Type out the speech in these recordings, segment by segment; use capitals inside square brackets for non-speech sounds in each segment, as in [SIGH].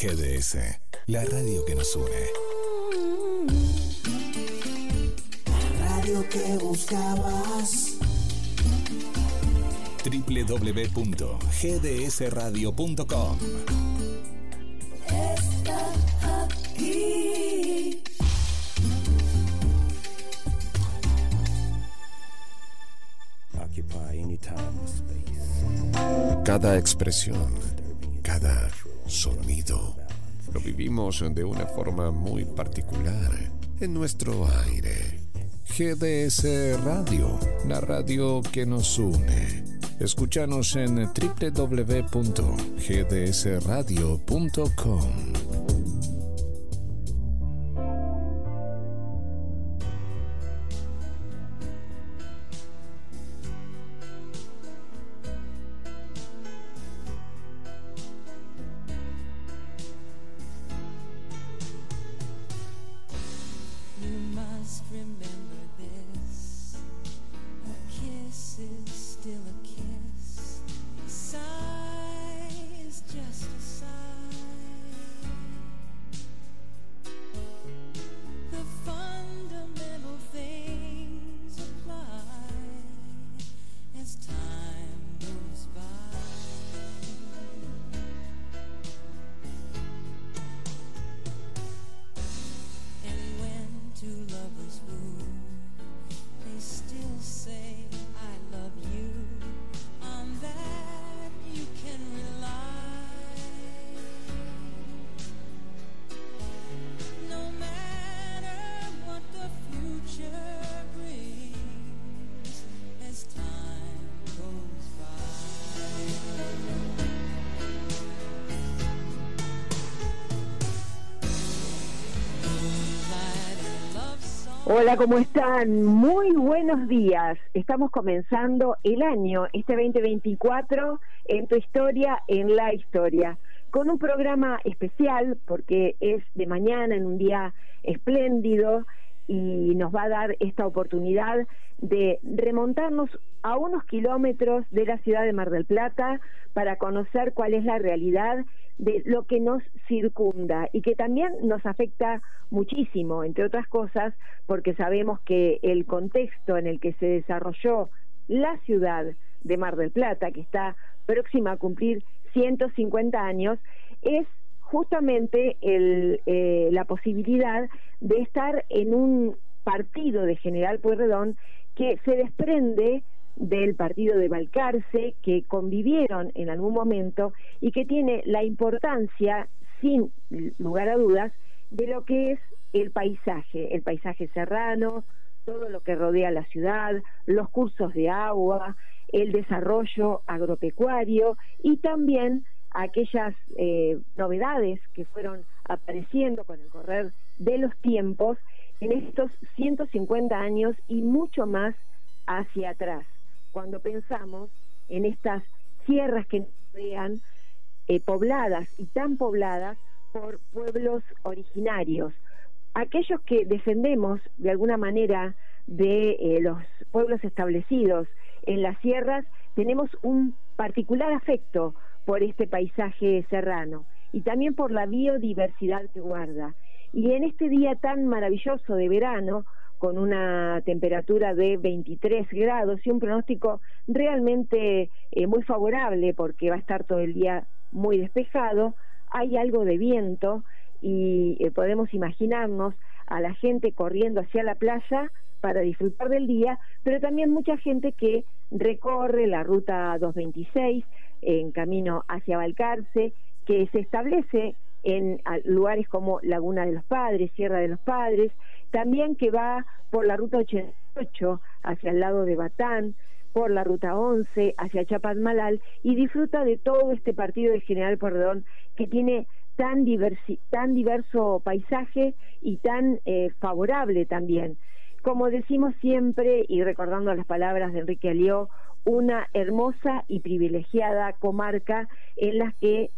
GDS, la radio que nos une. La radio que buscabas. www.gdsradio.com Está aquí. Occupy any time or space. Cada expresión, sonido, lo vivimos de una forma muy particular en nuestro aire. GDS Radio, la radio que nos une. Escúchanos en www.gdsradio.com. Hola, ¿cómo están? Muy buenos días. Estamos comenzando el año, este 2024, en tu historia, en la historia, con un programa especial porque es de mañana, en un día espléndido, y nos va a dar esta oportunidad de remontarnos a unos kilómetros de la ciudad de Mar del Plata para conocer cuál es la realidad de lo que nos circunda y que también nos afecta muchísimo, entre otras cosas, porque sabemos que el contexto en el que se desarrolló la ciudad de Mar del Plata, que está próxima a cumplir 150 años, es justamente el, eh, la posibilidad de estar en un partido de General Pueyrredón que se desprende del partido de Balcarce, que convivieron en algún momento y que tiene la importancia, sin lugar a dudas, de lo que es el paisaje, el paisaje serrano, todo lo que rodea la ciudad, los cursos de agua, el desarrollo agropecuario y también aquellas eh, novedades que fueron apareciendo con el correr de los tiempos en estos 150 años y mucho más hacia atrás, cuando pensamos en estas sierras que nos rodean, eh, pobladas y tan pobladas por pueblos originarios, aquellos que defendemos de alguna manera de eh, los pueblos establecidos en las sierras, tenemos un particular afecto por este paisaje serrano y también por la biodiversidad que guarda. Y en este día tan maravilloso de verano, con una temperatura de 23 grados y un pronóstico realmente eh, muy favorable porque va a estar todo el día muy despejado, hay algo de viento y eh, podemos imaginarnos a la gente corriendo hacia la playa para disfrutar del día, pero también mucha gente que recorre la ruta 226 en camino hacia Balcarce, que se establece en lugares como Laguna de los Padres, Sierra de los Padres, también que va por la ruta 88 hacia el lado de Batán, por la ruta 11 hacia Chapadmalal y disfruta de todo este partido de General Porredón que tiene tan, diversi tan diverso paisaje y tan eh, favorable también. Como decimos siempre, y recordando las palabras de Enrique Alió, una hermosa y privilegiada comarca en la que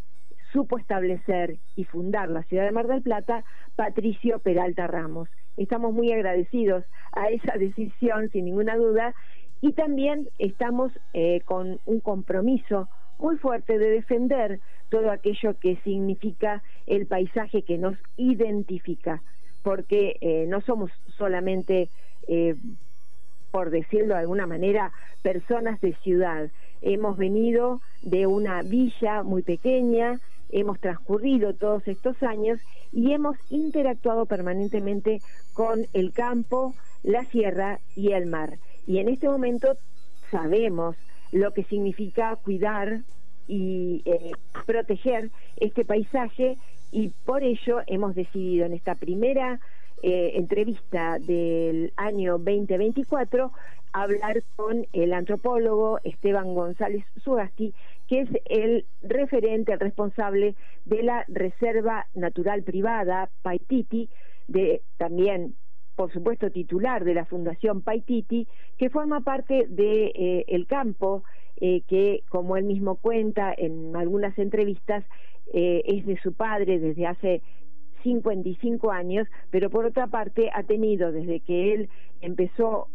supo establecer y fundar la ciudad de Mar del Plata Patricio Peralta Ramos. Estamos muy agradecidos a esa decisión, sin ninguna duda, y también estamos eh, con un compromiso muy fuerte de defender todo aquello que significa el paisaje que nos identifica, porque eh, no somos solamente, eh, por decirlo de alguna manera, personas de ciudad. Hemos venido de una villa muy pequeña, hemos transcurrido todos estos años y hemos interactuado permanentemente con el campo, la sierra y el mar. Y en este momento sabemos lo que significa cuidar y eh, proteger este paisaje y por ello hemos decidido en esta primera eh, entrevista del año 2024 hablar con el antropólogo Esteban González Sugasti, que es el referente, el responsable de la Reserva Natural Privada Paititi, de también por supuesto titular de la Fundación Paititi, que forma parte de eh, campo eh, que, como él mismo cuenta en algunas entrevistas, eh, es de su padre desde hace 55 años, pero por otra parte ha tenido desde que él empezó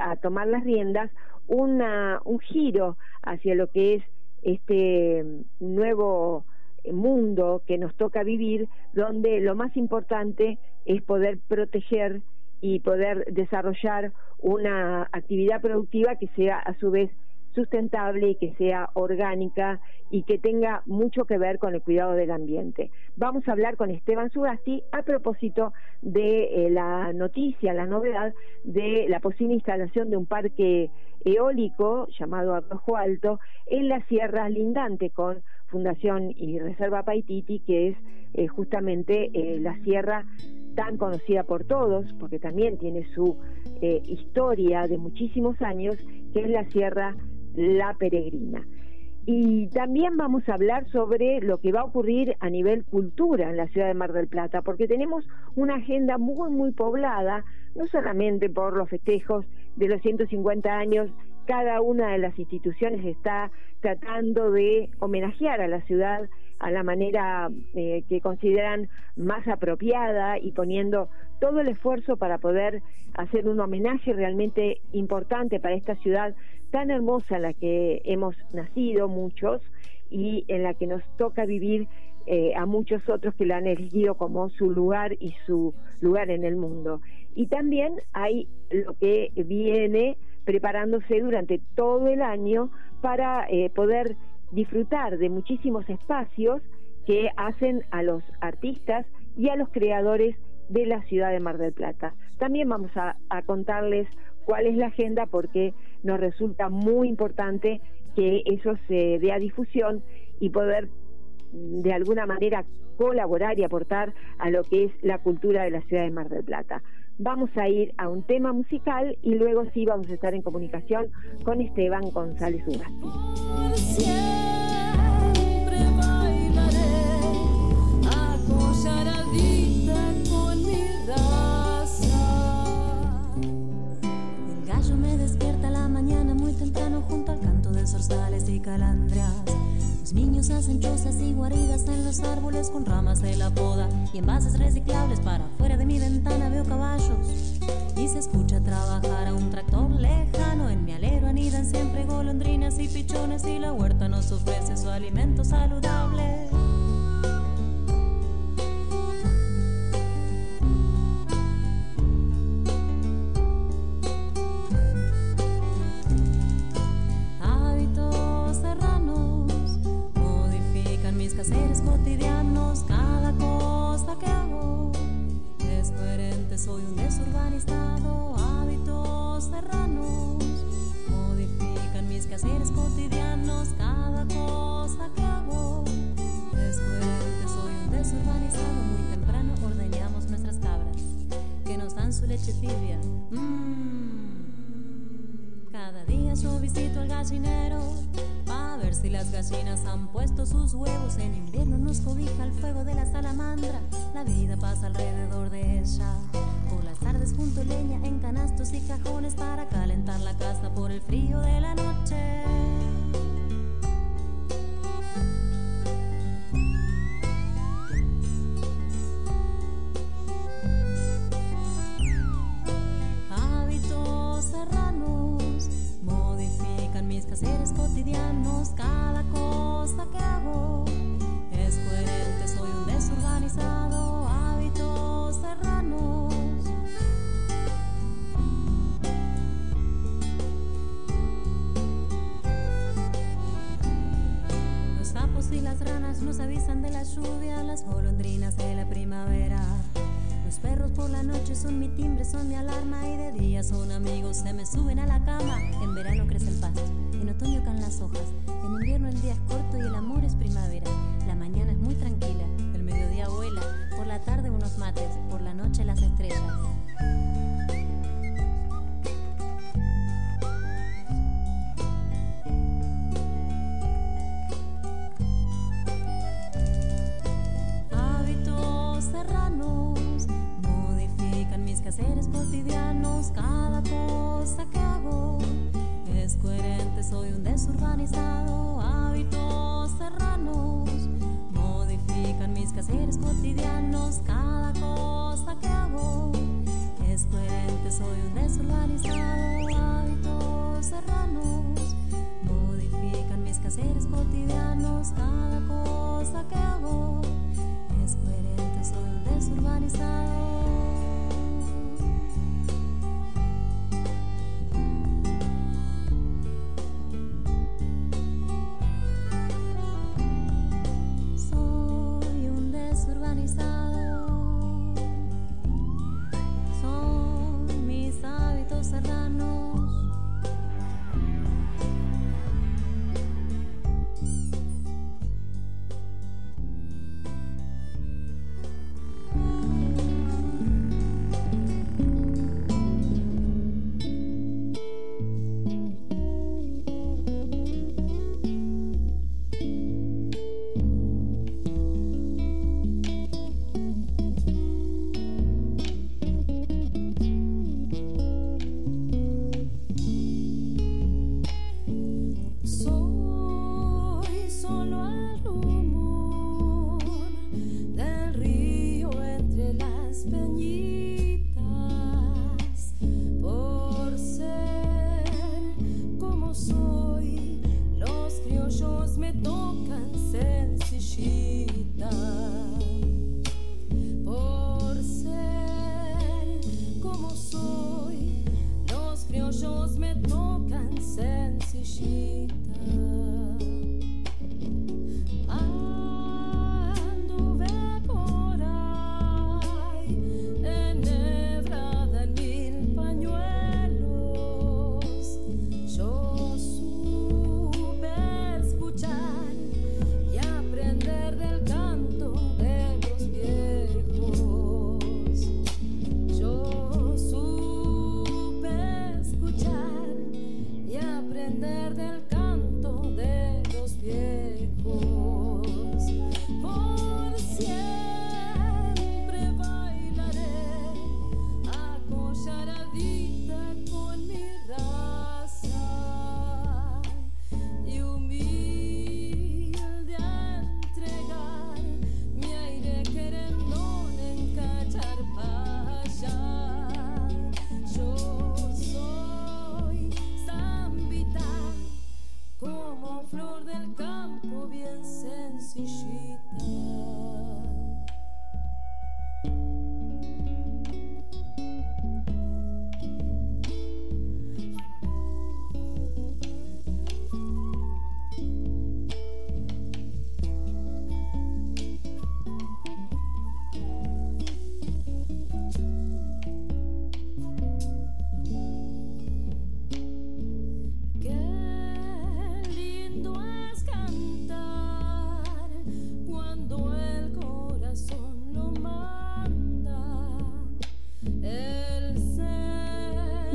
a tomar las riendas una, un giro hacia lo que es este nuevo mundo que nos toca vivir, donde lo más importante es poder proteger y poder desarrollar una actividad productiva que sea a su vez sustentable y que sea orgánica y que tenga mucho que ver con el cuidado del ambiente. Vamos a hablar con Esteban Sugasti a propósito de eh, la noticia, la novedad de la posible instalación de un parque eólico llamado Arrojo Alto en la sierra lindante con Fundación y Reserva Paititi, que es eh, justamente eh, la sierra tan conocida por todos, porque también tiene su eh, historia de muchísimos años, que es la Sierra La Peregrina. Y también vamos a hablar sobre lo que va a ocurrir a nivel cultura en la ciudad de Mar del Plata, porque tenemos una agenda muy, muy poblada, no solamente por los festejos de los 150 años, cada una de las instituciones está tratando de homenajear a la ciudad a la manera eh, que consideran más apropiada y poniendo todo el esfuerzo para poder hacer un homenaje realmente importante para esta ciudad tan hermosa en la que hemos nacido muchos y en la que nos toca vivir eh, a muchos otros que la han elegido como su lugar y su lugar en el mundo. Y también hay lo que viene preparándose durante todo el año para eh, poder disfrutar de muchísimos espacios que hacen a los artistas y a los creadores de la ciudad de Mar del Plata. También vamos a, contarles cuál es la agenda porque nos resulta muy importante que eso se dé a difusión y poder mm, de alguna manera colaborar y aportar a lo que es la cultura de la ciudad de Mar del Plata. Vamos a ir a un tema musical y luego sí vamos a estar en comunicación con Esteban González Ugasti. Mañana muy temprano junto al canto de zorzales y calandrias. Los niños hacen chozas y guaridas en los árboles con ramas de la poda y envases reciclables para afuera de mi ventana veo caballos y se escucha trabajar a un tractor lejano. En mi alero anidan siempre golondrinas y pichones y la huerta nos ofrece su alimento saludable. Hábitos serranos modifican mis quehaceres cotidianos. Cada cosa que hago es coherente. Soy un desurbanizado. Hábitos serranos modifican mis quehaceres cotidianos. Cada cosa que hago es coherente. Soy un desurbanizado. Muy temprano ordeñamos nuestras cabras que nos dan su leche tibia. Mmm. Cada día yo visito el gallinero a ver si las gallinas han puesto sus huevos. En invierno nos cobija el fuego de la salamandra. La vida pasa alrededor de ella. Por las tardes junto leña en canastos y cajones para calentar la casa por el frío de la noche. Desurbanizado.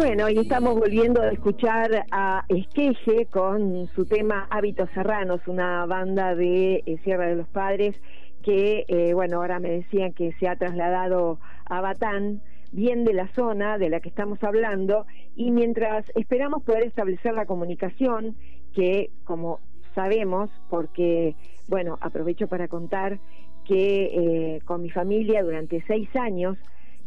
Bueno, y estamos volviendo a escuchar a Esqueje con su tema Hábitos Serranos, una banda de eh, Sierra de los Padres que, eh, bueno, ahora me decían que se ha trasladado a Batán, bien de la zona de la que estamos hablando, y mientras esperamos poder establecer la comunicación, que como sabemos, porque, bueno, aprovecho para contar que eh, con mi familia durante seis años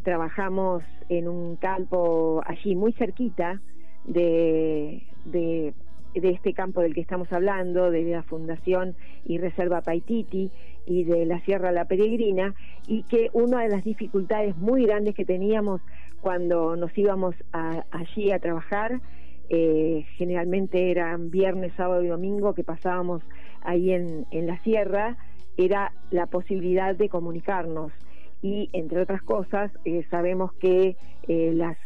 trabajamos en un campo allí muy cerquita de, de, este campo del que estamos hablando, de la Fundación y Reserva Paititi y de la Sierra La Peregrina, y que una de las dificultades muy grandes que teníamos cuando nos íbamos a- allí a trabajar eh, generalmente eran viernes, sábado y domingo que pasábamos ahí en, en la sierra, era la posibilidad de comunicarnos. Y entre otras cosas, eh, sabemos que eh, las,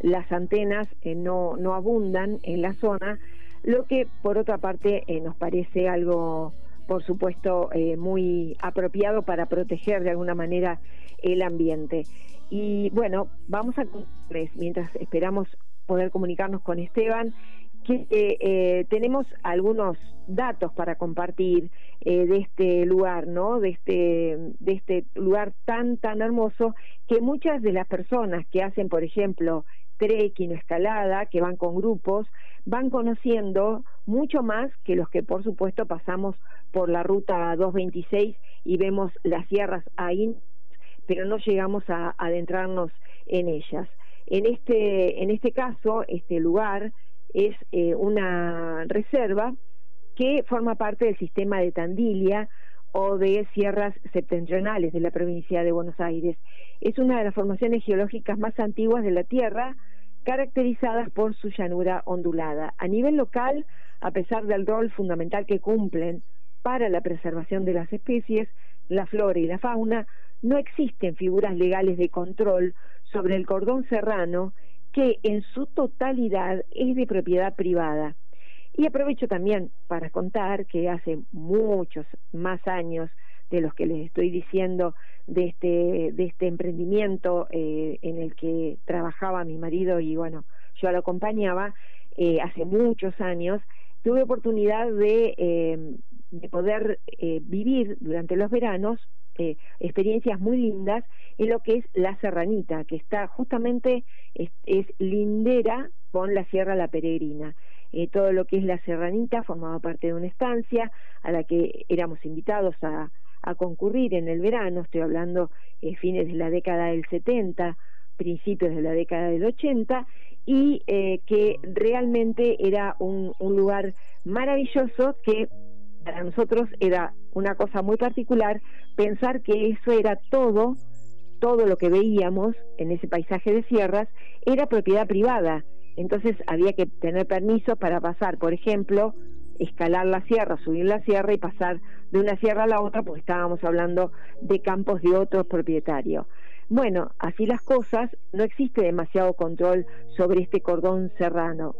las antenas eh, no, no abundan en la zona, lo que por otra parte nos parece algo, por supuesto, muy apropiado para proteger de alguna manera el ambiente. Y bueno, vamos a mientras esperamos poder comunicarnos con Esteban, que eh, tenemos algunos datos para compartir eh, de este lugar, ¿no? De este, de este lugar tan, tan hermoso que muchas de las personas que hacen, por ejemplo, trekking o escalada, que van con grupos, van conociendo mucho más que los que, por supuesto, pasamos por la ruta 226 y vemos las sierras ahí, pero no llegamos a adentrarnos en ellas. En este, en este caso, este lugar es eh, una reserva que forma parte del sistema de Tandilia o de sierras septentrionales de la provincia de Buenos Aires. Es una de las formaciones geológicas más antiguas de la Tierra, caracterizadas por su llanura ondulada. A nivel local, a pesar del rol fundamental que cumplen para la preservación de las especies, la flora y la fauna, no existen figuras legales de control sobre el cordón serrano que en su totalidad es de propiedad privada. Y aprovecho también para contar que hace muchos más años de los que les estoy diciendo de este, de este emprendimiento eh, en el que trabajaba mi marido y bueno, yo lo acompañaba, eh, hace muchos años, tuve oportunidad de, eh, de poder eh, vivir durante los veranos eh, experiencias muy lindas en lo que es la Serranita, que está justamente, es, lindera con la Sierra La Peregrina. Eh, todo lo que es la Serranita formaba parte de una estancia a la que éramos invitados a, a concurrir en el verano, estoy hablando eh, fines de la década del 70, principios de la década del 80, y eh, que realmente era un, un lugar maravilloso que para nosotros era una cosa muy particular pensar que eso era todo, todo lo que veíamos en ese paisaje de sierras era propiedad privada. Entonces había que tener permiso para pasar, por ejemplo, escalar la sierra, subir la sierra y pasar de una sierra a la otra porque estábamos hablando de campos de otros propietarios. Bueno, así las cosas, no existe demasiado control sobre este cordón serrano.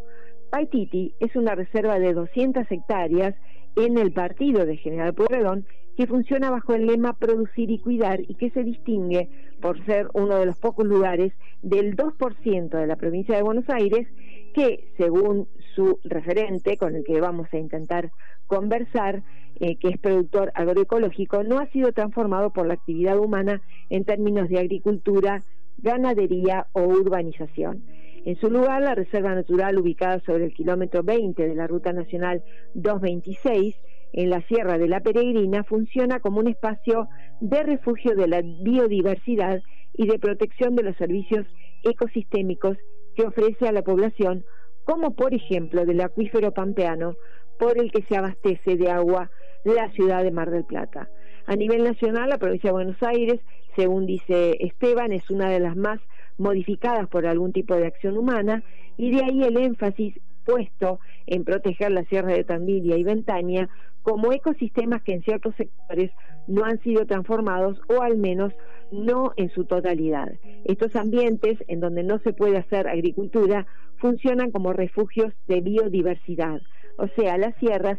Paititi es una reserva de 200 hectáreas en el partido de General Pueyrredón que funciona bajo el lema producir y cuidar y que se distingue por ser uno de los pocos lugares del 2% de la provincia de Buenos Aires que, según su referente, con el que vamos a intentar conversar, eh, que es productor agroecológico, no ha sido transformado por la actividad humana en términos de agricultura, ganadería o urbanización. En su lugar, la Reserva Natural, ubicada sobre el kilómetro 20 de la Ruta Nacional 226, en la Sierra de la Peregrina, funciona como un espacio de refugio de la biodiversidad y de protección de los servicios ecosistémicos que ofrece a la población, como por ejemplo del acuífero pampeano, por el que se abastece de agua la ciudad de Mar del Plata. A nivel nacional, la provincia de Buenos Aires, según dice Esteban, es una de las más modificadas por algún tipo de acción humana y de ahí el énfasis puesto en proteger la Sierra de Tandilia y Ventaña como ecosistemas que en ciertos sectores no han sido transformados o al menos no en su totalidad. Estos ambientes en donde no se puede hacer agricultura funcionan como refugios de biodiversidad. O sea, las sierras,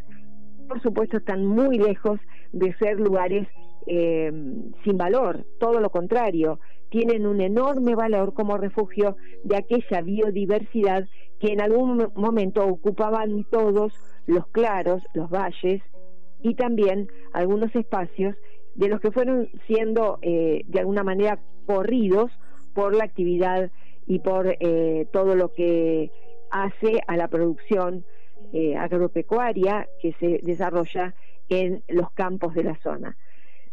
por supuesto, están muy lejos de ser lugares eh, sin valor, todo lo contrario, tienen un enorme valor como refugio de aquella biodiversidad que en algún momento ocupaban todos los claros, los valles y también algunos espacios de los que fueron siendo eh, de alguna manera corridos por la actividad y por eh, todo lo que hace a la producción eh, agropecuaria que se desarrolla en los campos de la zona.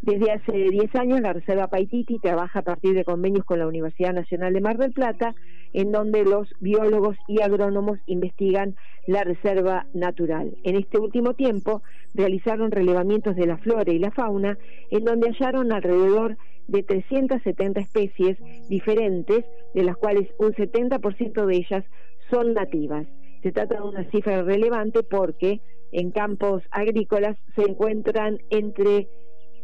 Desde hace 10 años la Reserva Paititi trabaja a partir de convenios con la Universidad Nacional de Mar del Plata, en donde los biólogos y agrónomos investigan la reserva natural. En este último tiempo realizaron relevamientos de la flora y la fauna, en donde hallaron alrededor de 370 especies diferentes, de las cuales un 70% de ellas son nativas. Se trata de una cifra relevante porque en campos agrícolas se encuentran entre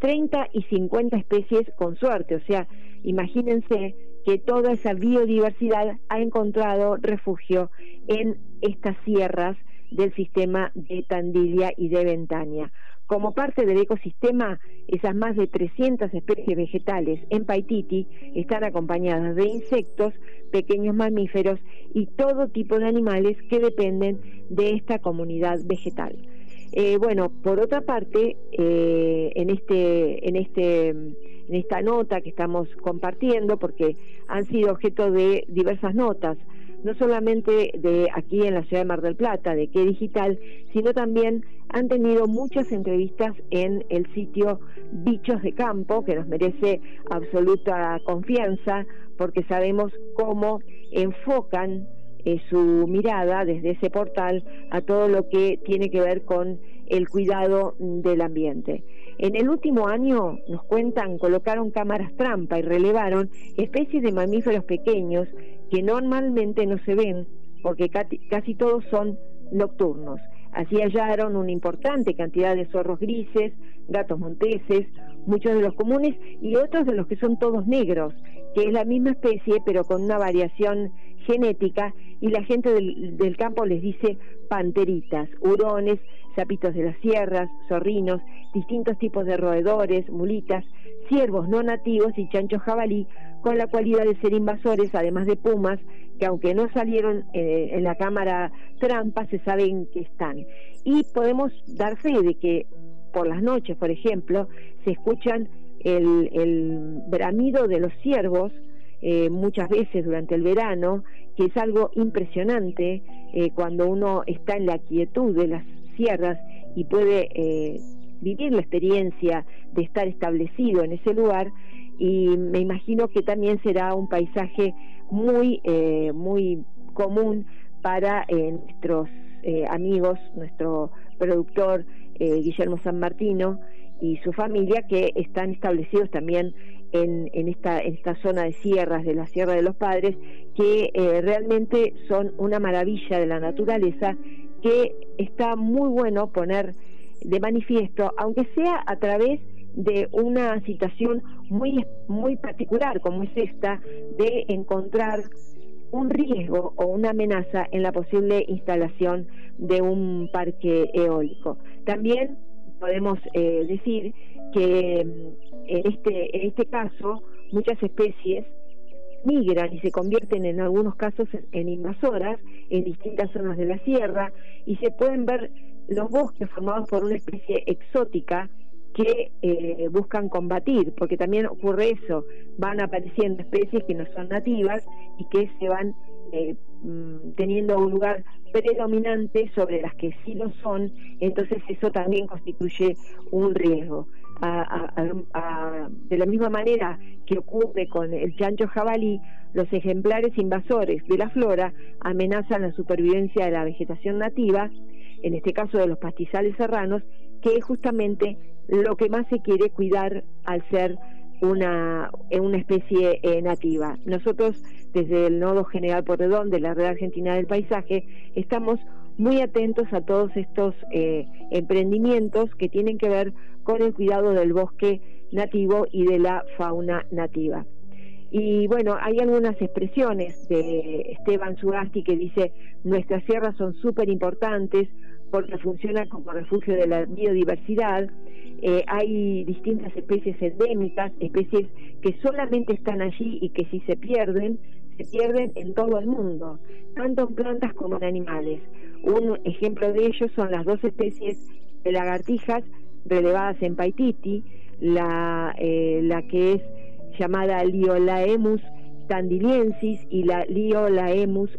30 y 50 especies con suerte. O sea, imagínense que toda esa biodiversidad ha encontrado refugio en estas sierras del sistema de Tandilia y de Ventaña. Como parte del ecosistema, esas más de 300 especies vegetales en Paititi están acompañadas de insectos, pequeños mamíferos y todo tipo de animales que dependen de esta comunidad vegetal. Eh, bueno, por otra parte, eh, en este, en este, en esta nota que estamos compartiendo, porque han sido objeto de diversas notas, no solamente de aquí en la ciudad de Mar del Plata, de qué digital, sino también han tenido muchas entrevistas en el sitio Bichos de Campo, que nos merece absoluta confianza, porque sabemos cómo enfocan eh, su mirada desde ese portal a todo lo que tiene que ver con el cuidado del ambiente. En el último año, nos cuentan, colocaron cámaras trampa y relevaron especies de mamíferos pequeños que normalmente no se ven porque casi todos son nocturnos. Así hallaron una importante cantidad de zorros grises, gatos monteses, muchos de los comunes y otros de los que son todos negros, que es la misma especie pero con una variación genética y la gente del, del campo les dice panteritas, hurones, sapitos de las sierras, zorrinos, distintos tipos de roedores, mulitas, ciervos no nativos y chanchos jabalí, con la cualidad de ser invasores, además de pumas, que aunque no salieron eh, en la cámara trampa, se saben que están. Y podemos dar fe de que por las noches, por ejemplo, se escuchan el, el bramido de los ciervos, eh, muchas veces durante el verano, que es algo impresionante eh, cuando uno está en la quietud de las sierras y puede eh, vivir la experiencia de estar establecido en ese lugar. Y me imagino que también será un paisaje muy muy común para nuestros amigos nuestro productor Guillermo San Martino y su familia que están establecidos también en, en, esta, en esta zona de sierras de la Sierra de los Padres que realmente son una maravilla de la naturaleza que está muy bueno poner de manifiesto, aunque sea a través de una situación muy, muy particular como es esta, de encontrar un riesgo o una amenaza en la posible instalación de un parque eólico. También podemos eh, decir que mm, en este, en este caso muchas especies migran y se convierten en algunos casos en invasoras en distintas zonas de la sierra y se pueden ver los bosques formados por una especie exótica que eh, buscan combatir, porque también ocurre eso, van apareciendo especies que no son nativas y que se van eh, mm, teniendo un lugar predominante sobre las que sí lo son, entonces eso también constituye un riesgo. De la misma manera que ocurre con el chancho jabalí, los ejemplares invasores de la flora amenazan la supervivencia de la vegetación nativa, en este caso de los pastizales serranos, que es justamente lo que más se quiere cuidar al ser una, una especie eh, nativa. Nosotros, desde el Nodo General Porredón de la Red Argentina del Paisaje, estamos muy atentos a todos estos eh, emprendimientos que tienen que ver con el cuidado del bosque nativo y de la fauna nativa. Y bueno, hay algunas expresiones de Esteban Sugasti que dice, nuestras sierras son súper importantes porque funcionan como refugio de la biodiversidad. Eh, hay distintas especies endémicas, especies que solamente están allí y que si se pierden, se pierden en todo el mundo, tanto en plantas como en animales. Un ejemplo de ello son las dos especies de lagartijas relevadas en Paititi, la, eh, la que es llamada Liolaemus tandiliensis y la Liolaemus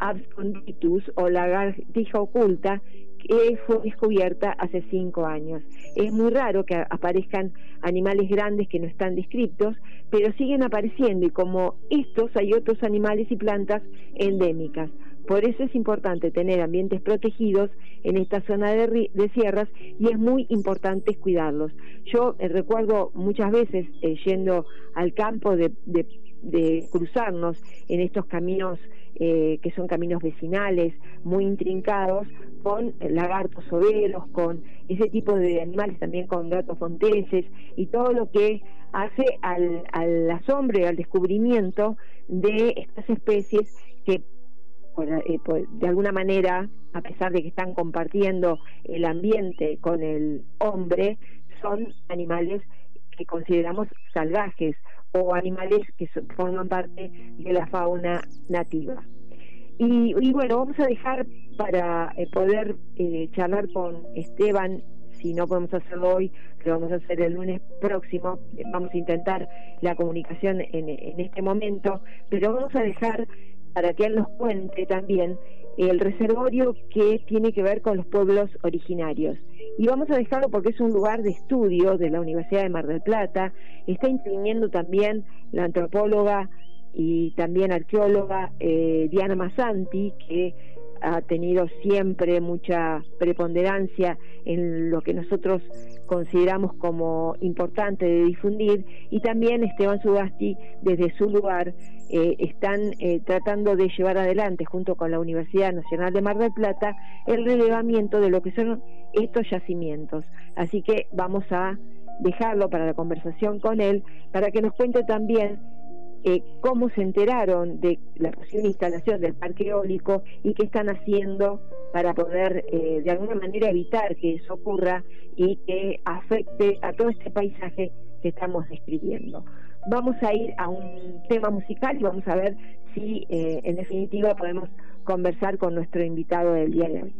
absconditus o lagartija oculta que fue descubierta hace cinco años. Es muy raro que aparezcan animales grandes que no están descriptos, pero siguen apareciendo y como estos hay otros animales y plantas endémicas. Por eso es importante tener ambientes protegidos en esta zona de, sierras y es muy importante cuidarlos. Yo eh, recuerdo muchas veces eh, yendo al campo de, cruzarnos en estos caminos eh, que son caminos vecinales muy intrincados, con lagartos soberos, con ese tipo de animales, también con gatos fonteses y todo lo que hace al, al asombro y al descubrimiento de estas especies que eh, de alguna manera, a pesar de que están compartiendo el ambiente con el hombre, son animales que consideramos salvajes o animales que forman parte de la fauna nativa. Y, bueno, vamos a dejar para eh, poder eh, charlar con Esteban, si no podemos hacerlo hoy, lo vamos a hacer el lunes próximo, vamos a intentar la comunicación en, en este momento, pero vamos a dejar para que él nos cuente también el reservorio que tiene que ver con los pueblos originarios. Y vamos a dejarlo porque es un lugar de estudio de la Universidad de Mar del Plata. Está interviniendo también la antropóloga y también arqueóloga eh, Diana Massanti, que ha tenido siempre mucha preponderancia en lo que nosotros consideramos como importante de difundir y también Esteban Sugasti desde su lugar eh, están eh, tratando de llevar adelante junto con la Universidad Nacional de Mar del Plata el relevamiento de lo que son estos yacimientos. Así que vamos a dejarlo para la conversación con él para que nos cuente también eh, cómo se enteraron de la posible instalación del parque eólico y qué están haciendo para poder eh, de alguna manera evitar que eso ocurra y que afecte a todo este paisaje que estamos describiendo. Vamos a ir a un tema musical y vamos a ver si eh, en definitiva podemos conversar con nuestro invitado del día de hoy.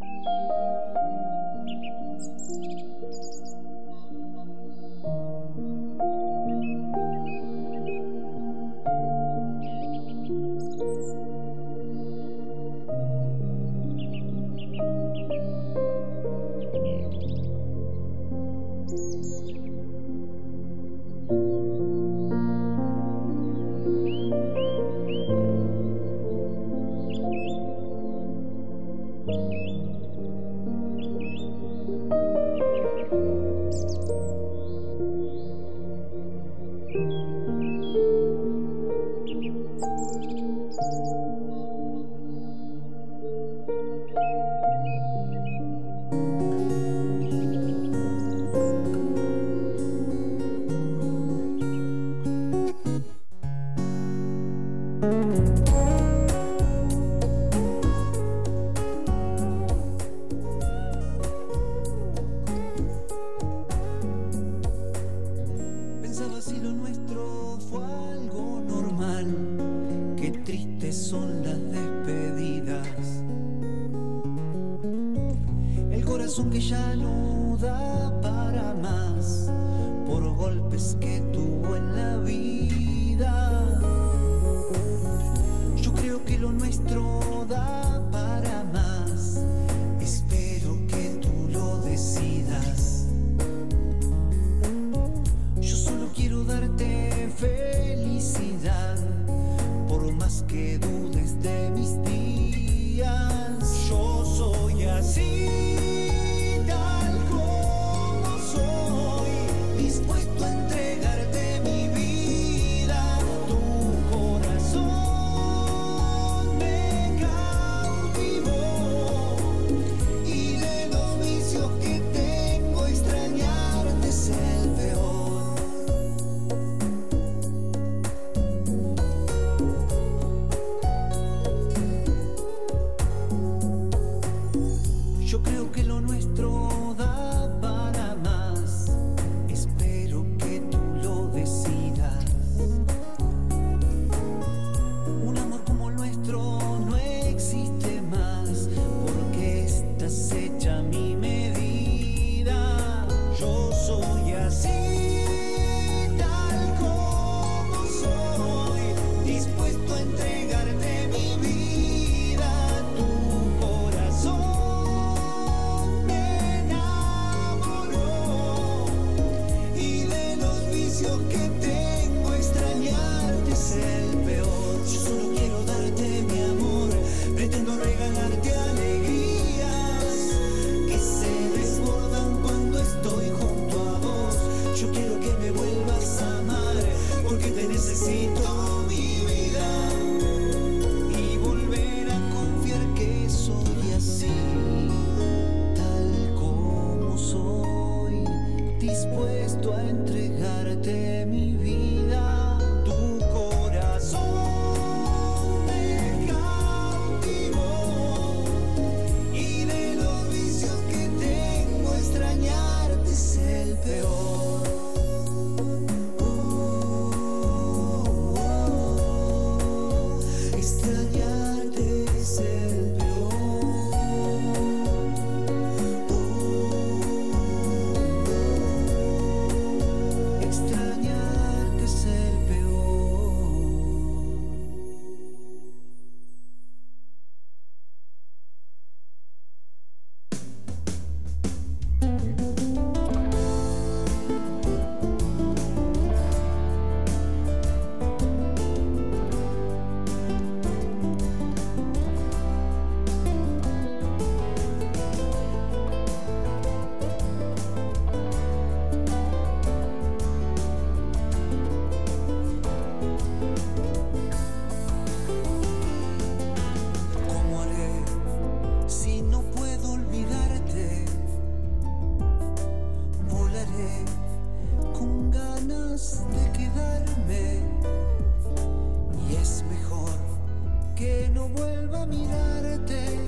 Que no vuelva a mirarte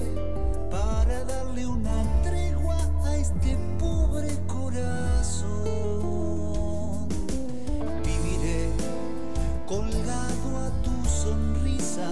para darle una tregua a este pobre corazón. Viviré colgado a tu sonrisa.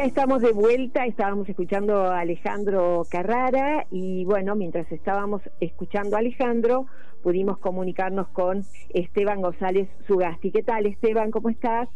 Ya estamos de vuelta, estábamos escuchando a Alejandro Carrara y bueno, mientras estábamos escuchando a Alejandro, pudimos comunicarnos con Esteban González Sugasti. ¿Qué tal Esteban? ¿Cómo estás?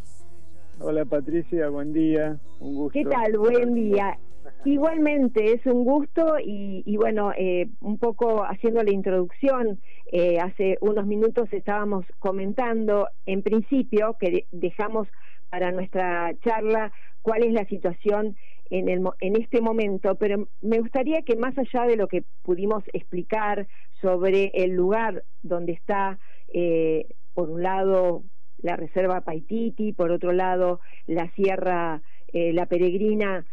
Hola Patricia, buen día, un gusto. ¿Qué tal? Buen día. Igualmente, es un gusto y, y bueno, eh, un poco haciendo la introducción, eh, hace unos minutos estábamos comentando en principio que dejamos para nuestra charla cuál es la situación en, el, en este momento, pero me gustaría que más allá de lo que pudimos explicar sobre el lugar donde está, eh, por un lado, la Reserva Paititi, por otro lado, la Sierra eh, La Peregrina,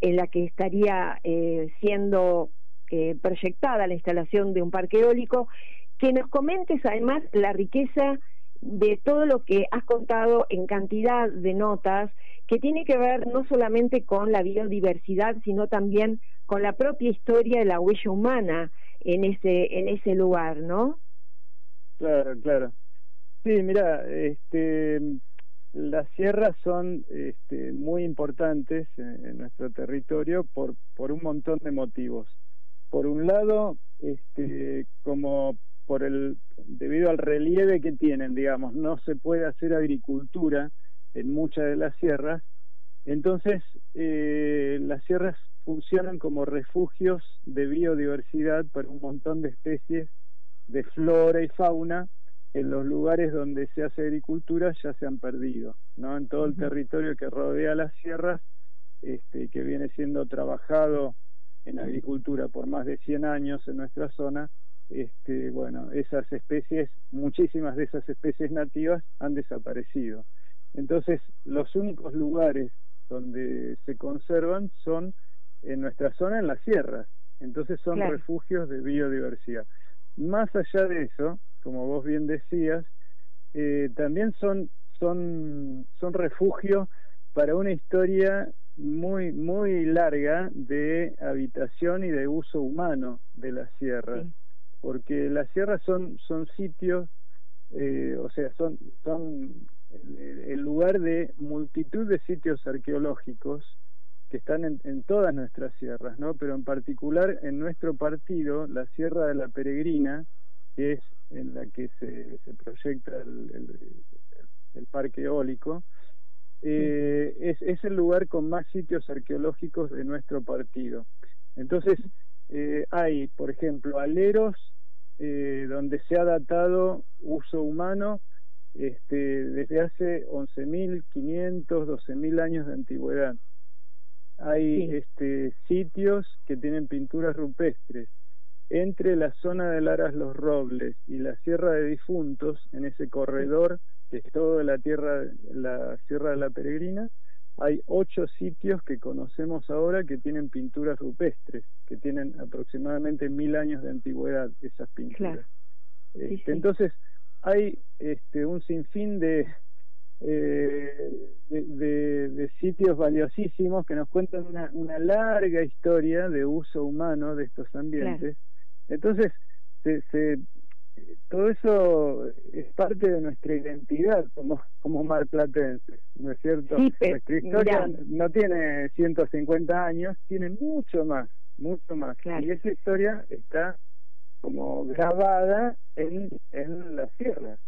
en la que estaría eh, siendo eh, proyectada la instalación de un parque eólico, que nos comentes además la riqueza de todo lo que has contado en cantidad de notas que tiene que ver no solamente con la biodiversidad, sino también con la propia historia de la huella humana en ese en ese lugar, ¿no? Claro, claro. Sí, mira, este, las sierras son este, muy importantes en, en nuestro territorio por, por un montón de motivos. Por un lado, este, como por el debido al relieve que tienen, digamos, no se puede hacer agricultura en muchas de las sierras, entonces eh, las sierras funcionan como refugios de biodiversidad para un montón de especies de flora y fauna en los lugares donde se hace agricultura ya se han perdido, ¿no? En todo el territorio que rodea las sierras, este, que viene siendo trabajado en agricultura por más de 100 años en nuestra zona, este, bueno, esas especies, muchísimas de esas especies nativas han desaparecido. Entonces, los únicos lugares donde se conservan son en nuestra zona, en las sierras. Entonces son Claro. refugios de biodiversidad. Más allá de eso, como vos bien decías, eh, también son, son, son refugio para una historia muy muy larga de habitación y de uso humano de las sierras, porque las sierras son son sitios, eh, o sea, son son el lugar de multitud de sitios arqueológicos que están en, en, todas nuestras sierras, ¿no? Pero en particular en nuestro partido, la Sierra de la Peregrina, que es en la que se, se proyecta el, el, el parque eólico, eh, es, es, el lugar con más sitios arqueológicos de nuestro partido. Entonces, eh, hay, por ejemplo, aleros eh, donde se ha datado uso humano este, desde hace 11.500, 12.000 años de antigüedad. Hay sí. este, sitios que tienen pinturas rupestres. Entre la zona de Laras Los Robles y la Sierra de Difuntos, en ese corredor que es toda la tierra, la Sierra de la Peregrina, hay ocho sitios que conocemos ahora que tienen pinturas rupestres, que tienen aproximadamente mil años de antigüedad esas pinturas. Claro. Este, sí. Entonces, hay este, un sinfín de, eh, de, de, de, sitios valiosísimos que nos cuentan una, una, larga historia de uso humano de estos ambientes. Claro. Entonces, se, se, todo eso es parte de nuestra identidad como, como marplatenses, ¿no es cierto? Sí, pero, nuestra historia no tiene 150 años, tiene mucho más, mucho más. Claro. Y esa historia está como grabada en, en las sierras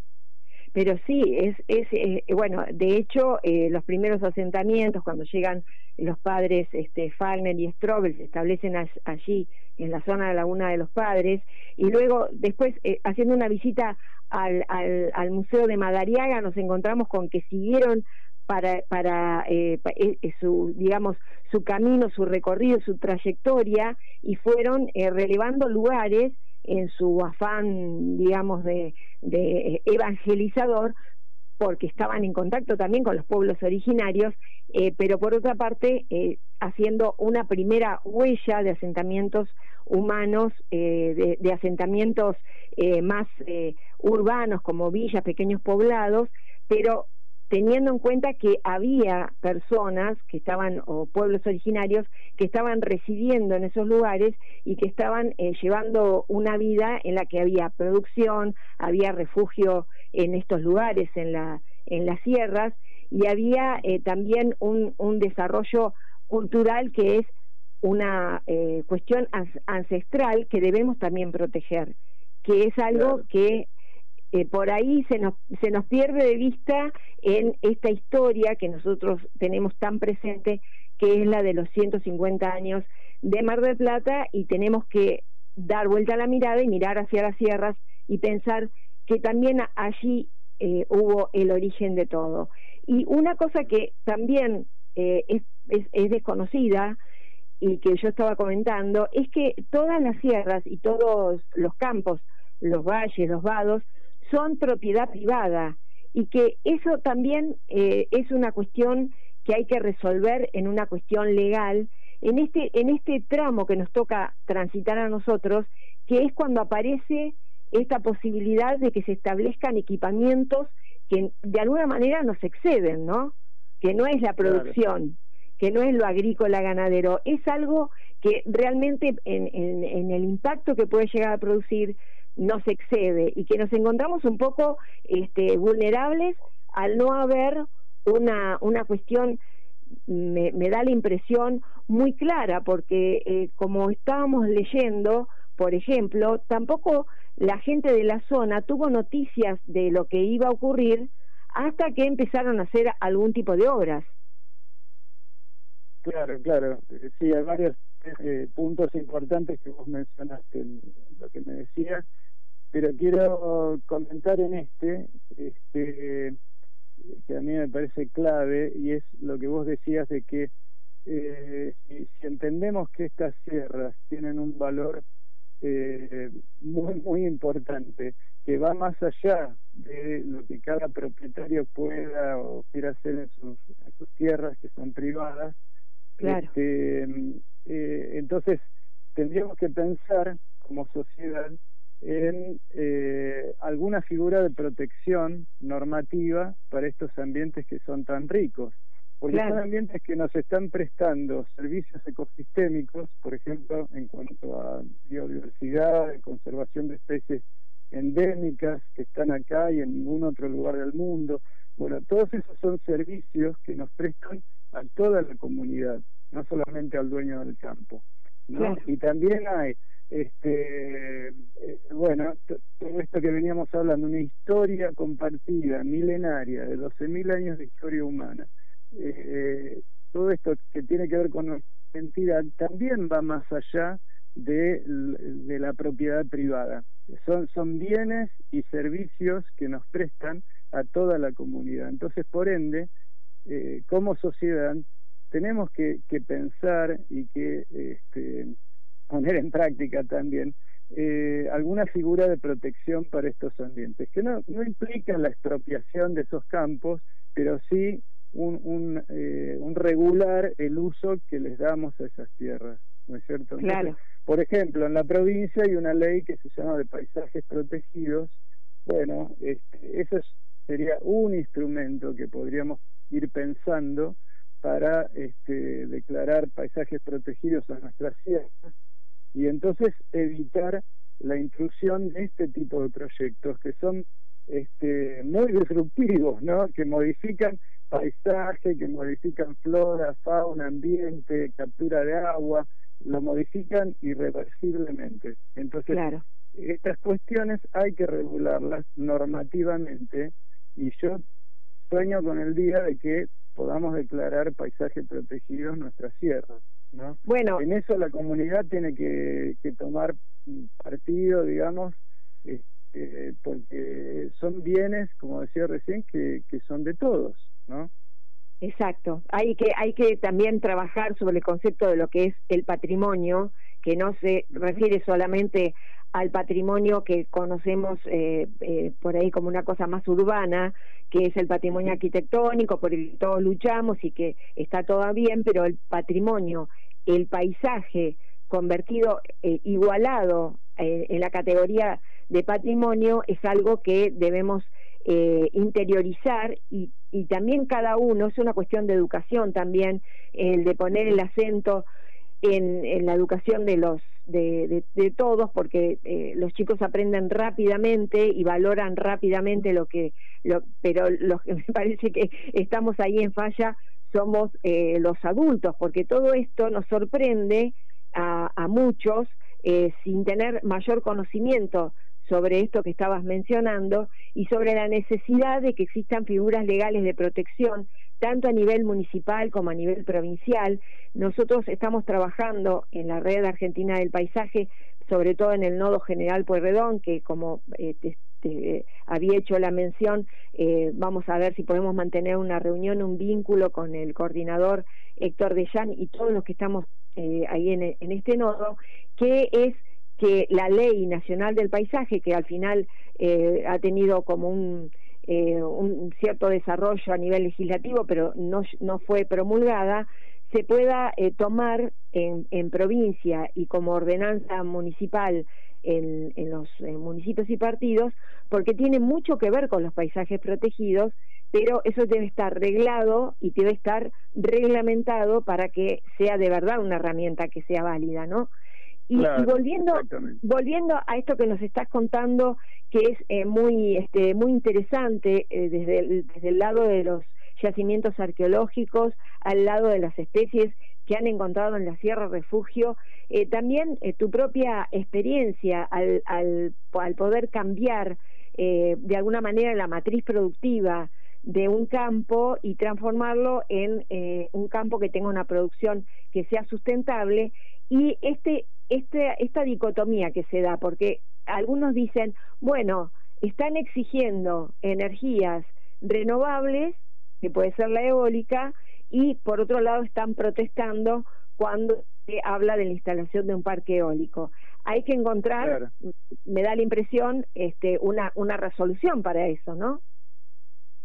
pero sí, es, es eh, bueno, de hecho, eh, los primeros asentamientos, cuando llegan los padres este, y Strobel, se establecen allí, en la zona de Laguna de los Padres, y luego, después, eh, haciendo una visita al, al, al, Museo de Madariaga, nos encontramos con que siguieron para, para eh, su, digamos, su camino, su recorrido, su trayectoria, y fueron relevando lugares en su afán, digamos, de, de, evangelizador, porque estaban en contacto también con los pueblos originarios, eh, pero por otra parte, eh, haciendo una primera huella de asentamientos humanos, eh, de, de, asentamientos más urbanos como villas, pequeños poblados, pero teniendo en cuenta que había personas que estaban, o pueblos originarios, que estaban residiendo en esos lugares y que estaban eh, llevando una vida en la que había producción, había refugio en estos lugares, en, la, en las sierras, y había eh, también un, un, desarrollo cultural que es una eh, cuestión ancestral que debemos también proteger, que es algo claro. que eh, por ahí se nos, se nos pierde de vista en esta historia que nosotros tenemos tan presente, que es la de los 150 años de Mar del Plata, y tenemos que dar vuelta a la mirada y mirar hacia las sierras y pensar que también allí eh, hubo el origen de todo. Y una cosa que también eh, es, es, es desconocida, y que yo estaba comentando, es que todas las sierras y todos los campos, los valles, los vados, son propiedad privada y que eso también eh, es una cuestión que hay que resolver en una cuestión legal. En este en este tramo que nos toca transitar a nosotros que es cuando aparece esta posibilidad de que se establezcan equipamientos que de alguna manera nos exceden no que no es la producción claro. que no es lo agrícola ganadero. Es algo que realmente en, en, en el impacto que puede llegar a producir nos excede y que nos encontramos un poco este, vulnerables al no haber una, una cuestión, me, da la impresión, muy clara, porque eh, como estábamos leyendo, por ejemplo, tampoco la gente de la zona tuvo noticias de lo que iba a ocurrir hasta que empezaron a hacer algún tipo de obras. Claro, claro. Sí, hay varios eh, puntos importantes que vos mencionaste en lo que me decías pero quiero comentar en este, este que a mí me parece clave y es lo que vos decías de que eh, si, si, entendemos que estas sierras tienen un valor eh, muy muy importante que va más allá de lo que cada propietario pueda o quiera hacer en sus, en sus tierras que son privadas claro. este, eh, entonces tendríamos que pensar como sociedad en eh, alguna figura de protección normativa para estos ambientes que son tan ricos. porque Claro. son ambientes que nos están prestando servicios ecosistémicos, por ejemplo, en cuanto a biodiversidad, conservación de especies endémicas que están acá y en ningún otro lugar del mundo. Bueno, todos esos son servicios que nos prestan a toda la comunidad, no solamente al dueño del campo. ¿no? Claro. Y también hay, este, eh, bueno, todo esto que veníamos hablando, una historia compartida, milenaria, de 12.000 años de historia humana. Eh, todo esto que tiene que ver con nuestra identidad también va más allá de, de la propiedad privada. Son, son bienes y servicios que nos prestan a toda la comunidad. Entonces, por ende, eh, como sociedad, tenemos que, que pensar y que este, poner en práctica también eh, alguna figura de protección para estos ambientes, que no, no implica la expropiación de esos campos, pero sí un, un, eh, un regular el uso que les damos a esas tierras, ¿no es cierto? Entonces, Claro. por ejemplo, en la provincia hay una ley que se llama de paisajes protegidos. Bueno, este, eso es- sería un instrumento que podríamos ir pensando para este, declarar paisajes protegidos a nuestras sierras y entonces evitar la intrusión de este tipo de proyectos que son este, muy disruptivos, ¿no? Que modifican paisaje, que modifican flora, fauna, ambiente, captura de agua, lo modifican irreversiblemente. Entonces, Claro. estas cuestiones hay que regularlas normativamente y yo sueño con el día de que podamos declarar paisaje protegido en nuestras sierras, ¿no? Bueno, En eso la comunidad tiene que, que tomar partido, digamos, este, porque son bienes, como decía recién, que, que son de todos, ¿no? Exacto. Hay que hay que también trabajar sobre el concepto de lo que es el patrimonio, que no se refiere solamente al patrimonio que conocemos eh, eh, por ahí como una cosa más urbana, que es el patrimonio arquitectónico, por el que todos luchamos y que está todo bien, pero el patrimonio, el paisaje convertido, eh, igualado eh, en la categoría de patrimonio, es algo que debemos eh, interiorizar y, y también cada uno, es una cuestión de educación también, el de poner el acento en, en la educación de los de, todos porque eh, los chicos aprenden rápidamente y valoran rápidamente lo que lo, pero lo que [LAUGHS] me parece que estamos ahí en falla somos eh, los adultos porque todo esto nos sorprende a, a muchos eh, sin tener mayor conocimiento sobre esto que estabas mencionando y sobre la necesidad de que existan figuras legales de protección tanto a nivel municipal como a nivel provincial. Nosotros estamos trabajando en la red argentina del paisaje, sobre todo en el nodo general Pueyrredón, que como eh, te, te, eh, había hecho la mención, eh, vamos a ver si podemos mantener una reunión, un vínculo con el coordinador Héctor Dellán y todos los que estamos eh, ahí en, este nodo, que es que la ley nacional del paisaje, que al final eh, ha tenido como un, eh, un cierto desarrollo a nivel legislativo, pero no, no fue promulgada, se pueda eh, tomar en, provincia y como ordenanza municipal en, en los municipios y partidos, porque tiene mucho que ver con los paisajes protegidos, pero eso debe estar reglado y debe estar reglamentado para que sea de verdad una herramienta que sea válida, ¿no? Y, Claro, y volviendo volviendo a esto que nos estás contando que es eh, muy este muy interesante eh, desde el, desde el lado de los yacimientos arqueológicos al lado de las especies que han encontrado en la Sierra Refugio eh, también eh, tu propia experiencia al, al, poder cambiar eh, de alguna manera la matriz productiva de un campo y transformarlo en eh, un campo que tenga una producción que sea sustentable. Y este este, esta dicotomía que se da, porque algunos dicen, bueno, están exigiendo energías renovables, que puede ser la eólica, y por otro lado están protestando cuando se habla de la instalación de un parque eólico. Hay que encontrar, claro. me da la impresión, este, una, una resolución para eso, ¿no?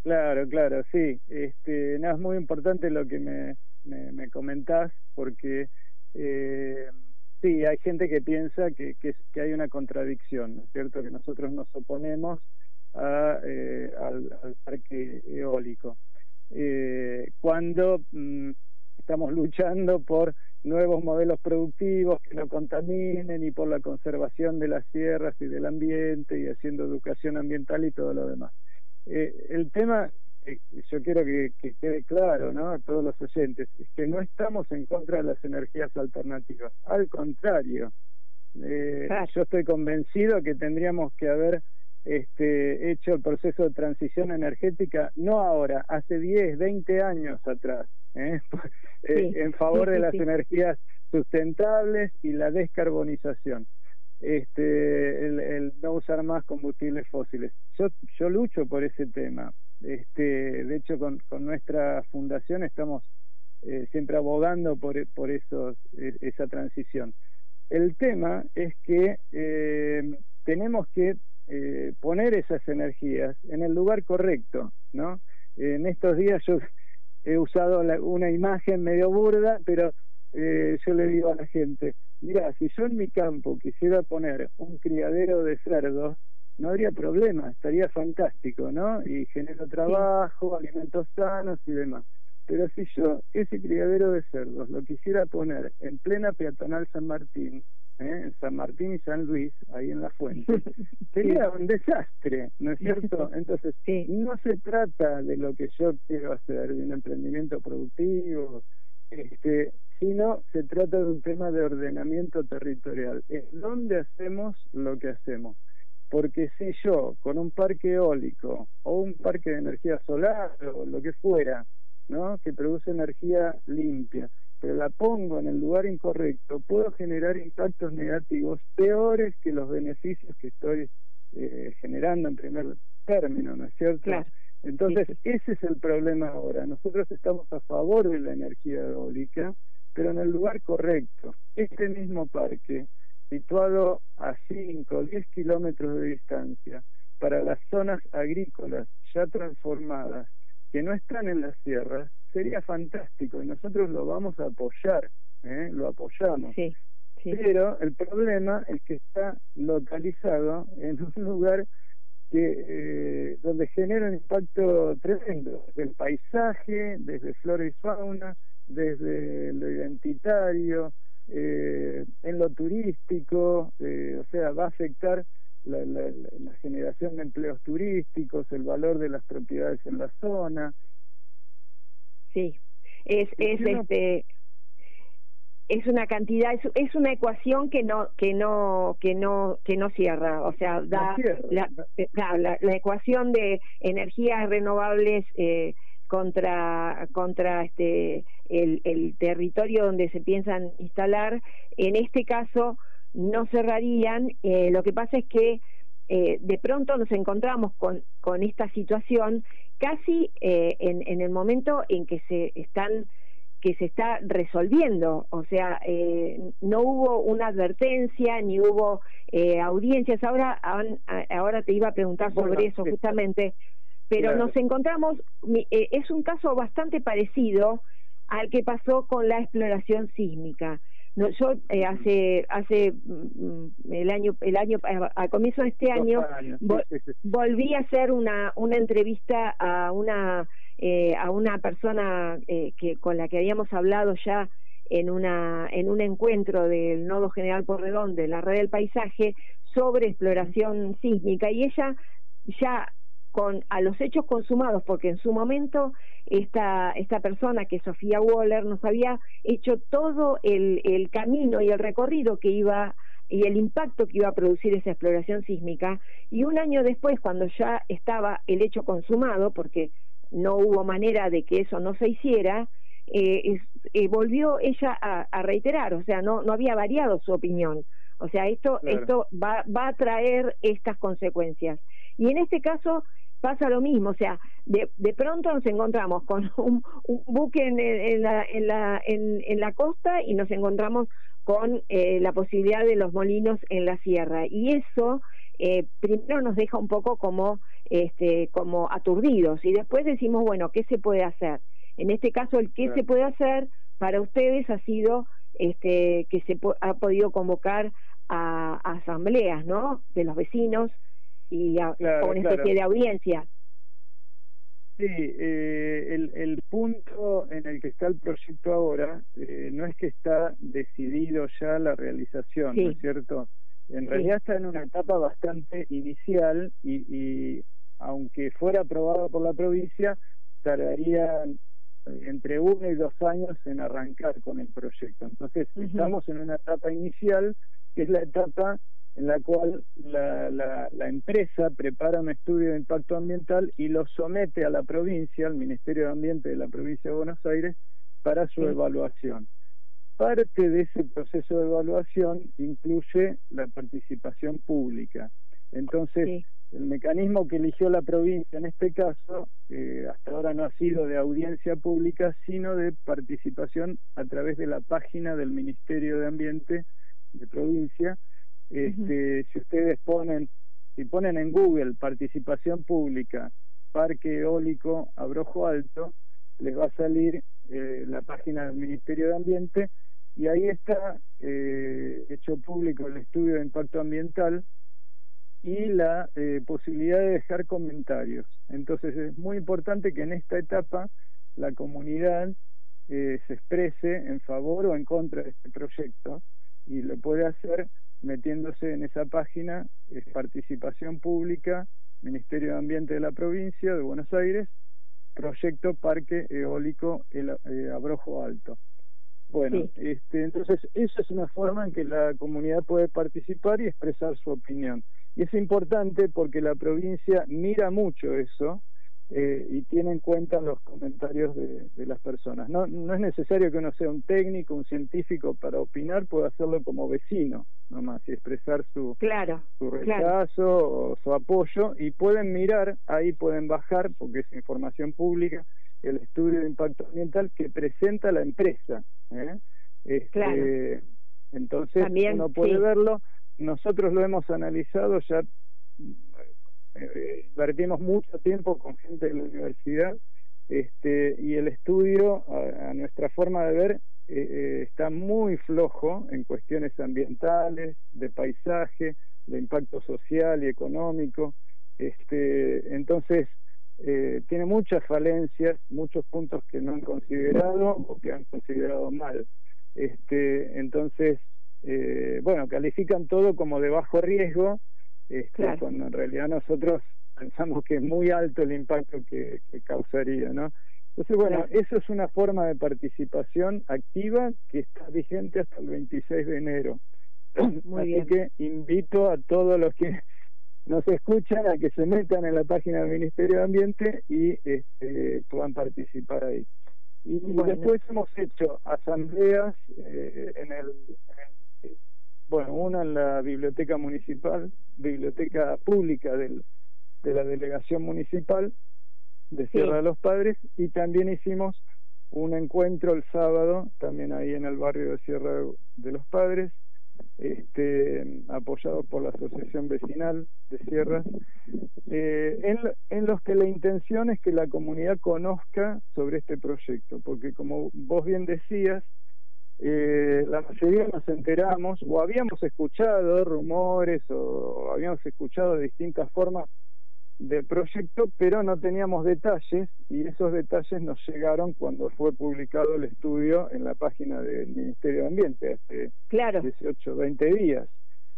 Claro, claro, sí. Este, no, es muy importante lo que me, me, me comentás, porque... Eh, Sí, hay gente que piensa que, que, que, hay una contradicción, ¿no es cierto? Que nosotros nos oponemos a, eh, al, al, parque eólico. Eh, cuando mm, estamos luchando por nuevos modelos productivos que no contaminen y por la conservación de las tierras y del ambiente y haciendo educación ambiental y todo lo demás. Eh, el tema, eh, yo quiero que, que, quede claro ¿no? a todos los oyentes, es que no estamos en contra de las energías alternativas, al contrario, eh, yo estoy convencido que tendríamos que haber este, hecho el proceso de transición energética, no ahora, hace 10, 20 años atrás, ¿eh? [LAUGHS] eh en favor de las energías sustentables y la descarbonización. Este, el, no usar más combustibles fósiles. Yo, yo lucho por ese tema. Este, de hecho, con, con nuestra fundación estamos eh, siempre abogando por, por esos, e, esa transición. El tema es que eh, tenemos que eh, poner esas energías en el lugar correcto, ¿no? En estos días yo he usado una imagen medio burda, pero eh, yo le digo a la gente, mira, si yo en mi campo quisiera poner un criadero de cerdos, no habría problema, estaría fantástico, ¿no? Y genero trabajo, alimentos sanos y demás. Pero si yo ese criadero de cerdos lo quisiera poner en plena peatonal San Martín, ¿eh? San Martín y San Luis, ahí en la fuente, [LAUGHS] sería un desastre, ¿no es cierto? Entonces, no se trata de lo que yo quiero hacer, de un emprendimiento productivo, este, sino se trata de un tema de ordenamiento territorial. Es donde hacemos lo que hacemos. Porque si yo, con un parque eólico o un parque de energía solar o lo que fuera, ¿no? que produce energía limpia, pero la pongo en el lugar incorrecto, puedo generar impactos negativos peores que los beneficios que estoy eh, generando en primer término, ¿no es cierto? Entonces, ese es el problema ahora. Nosotros estamos a favor de la energía eólica, pero en el lugar correcto. Este mismo parque, situado a 5 o 10 kilómetros de distancia, para las zonas agrícolas ya transformadas, que no están en las sierras, sería fantástico y nosotros lo vamos a apoyar, ¿eh? lo apoyamos. Sí, Pero el problema es que está localizado en un lugar que eh, donde genera un impacto tremendo, desde el paisaje, desde flora y fauna, desde lo identitario, eh, en lo turístico, eh, o sea, va a afectar la, la, la, generación de empleos turísticos, el valor de las propiedades en la zona, Sí, es, es este es una cantidad es, es, una ecuación que no que no que no que no cierra o sea da la, la, la, ecuación de energías renovables eh, contra contra este el, el territorio donde se piensan instalar en este caso no cerrarían eh, lo que pasa es que eh, de pronto nos encontramos con, con esta situación casi eh, en, en, el momento en que se están que se está resolviendo, o sea, eh, no hubo una advertencia ni hubo eh, audiencias. Ahora, ahora te iba a preguntar sobre eso justamente, pero nos encontramos, eh, es un caso bastante parecido al que pasó con la exploración sísmica. No, yo eh, hace hace mm, el año el año al comienzo de este año, volví a hacer una una entrevista a una eh, a una persona eh, que con la que habíamos hablado ya en una en un encuentro del Nodo General Porredón de la Red del Paisaje sobre exploración sísmica. Y ella ya con a los hechos consumados, porque en su momento esta, esta persona, que Sofía Waller, nos había hecho todo el, el camino y el recorrido que iba y el impacto que iba a producir esa exploración sísmica, y un año después, cuando ya estaba el hecho consumado, porque no hubo manera de que eso no se hiciera, eh, eh, volvió ella a, a, reiterar, o sea, no, no había variado su opinión. O sea, esto, esto va, va a traer estas consecuencias. Y en este caso, pasa lo mismo, o sea, de, de pronto nos encontramos con [LAUGHS] un, un buque en, en, la, en, la, en, en, la costa y nos encontramos con eh, la posibilidad de los molinos en la sierra. Y eso eh, primero nos deja un poco como, este, como aturdidos y después decimos, bueno, ¿qué se puede hacer? En este caso, el qué se puede hacer para ustedes ha sido este, que se ha podido convocar a, a asambleas, ¿no? De los vecinos, y a, claro, una especie de audiencia. Sí, eh, el, el punto en el que está el proyecto ahora eh, no es que está decidido ya la realización, ¿no es cierto? En Sí. realidad está en una etapa bastante inicial y, y aunque fuera aprobado por la provincia, tardaría entre uno y dos años en arrancar con el proyecto. Entonces, estamos en una etapa inicial, que es la etapa en la cual la, la, la empresa prepara un estudio de impacto ambiental y lo somete a la provincia, al Ministerio de Ambiente de la provincia de Buenos Aires, para su Sí. evaluación. Parte de ese proceso de evaluación incluye la participación pública. Entonces, Sí. el mecanismo que eligió la provincia en este caso, eh, hasta ahora no ha sido de audiencia pública, sino de participación a través de la página del Ministerio de Ambiente de provincia. Este, Si ustedes ponen, si ponen en Google participación pública, parque eólico Abrojo Alto, les va a salir eh, la página del Ministerio de Ambiente y ahí está eh, hecho público el estudio de impacto ambiental y la eh, posibilidad de dejar comentarios. Entonces es muy importante que en esta etapa la comunidad eh, se exprese en favor o en contra de este proyecto y lo puede hacer metiéndose en esa página, es participación pública, Ministerio de Ambiente de la provincia de Buenos Aires, proyecto Parque Eólico El, eh, Abrojo Alto. Bueno, Sí. este, entonces esa es una forma en que la comunidad puede participar y expresar su opinión. Y es importante porque la provincia mira mucho eso eh, y tiene en cuenta los comentarios de, de las personas. No, no es necesario que uno sea un técnico, un científico para opinar, puede hacerlo como vecino nomás y expresar su, Claro, su claro. rechazo o su apoyo y pueden mirar, ahí pueden bajar, porque es información pública, el estudio de impacto ambiental que presenta la empresa. ¿eh? Este, Claro. Entonces También, uno puede sí. verlo, nosotros lo hemos analizado, ya eh, invertimos mucho tiempo con gente de la universidad este, y el estudio, a, nuestra forma de ver, eh, eh, está muy flojo en cuestiones ambientales, de paisaje, de impacto social y económico. Este, entonces, eh, tiene muchas falencias, muchos puntos que no han considerado o que han considerado mal. Este, entonces, eh, bueno, califican todo como de bajo riesgo, este, Claro. cuando en realidad nosotros pensamos que es muy alto el impacto que, que causaría, ¿no? Entonces, bueno, Claro. eso es una forma de participación activa que está vigente hasta el 26 de enero. Muy Así bien. que invito a todos los que nos escuchan a que se metan en la página del Ministerio de Ambiente y este, puedan participar ahí. Y Bueno. después hemos hecho asambleas eh, en, el, en el- bueno, una en la biblioteca municipal, biblioteca pública del, de la delegación municipal de Sí. Sierra de los Padres y también hicimos un encuentro el sábado, también ahí en el barrio de Sierra de los Padres, este, apoyado por la Asociación Vecinal de Sierras, eh, en los que la intención es que la comunidad conozca sobre este proyecto, porque como vos bien decías, eh, la mayoría nos enteramos o habíamos escuchado rumores o habíamos escuchado de distintas formas del proyecto, pero no teníamos detalles y esos detalles nos llegaron cuando fue publicado el estudio en la página del Ministerio de Ambiente hace Claro, 18, 20 días.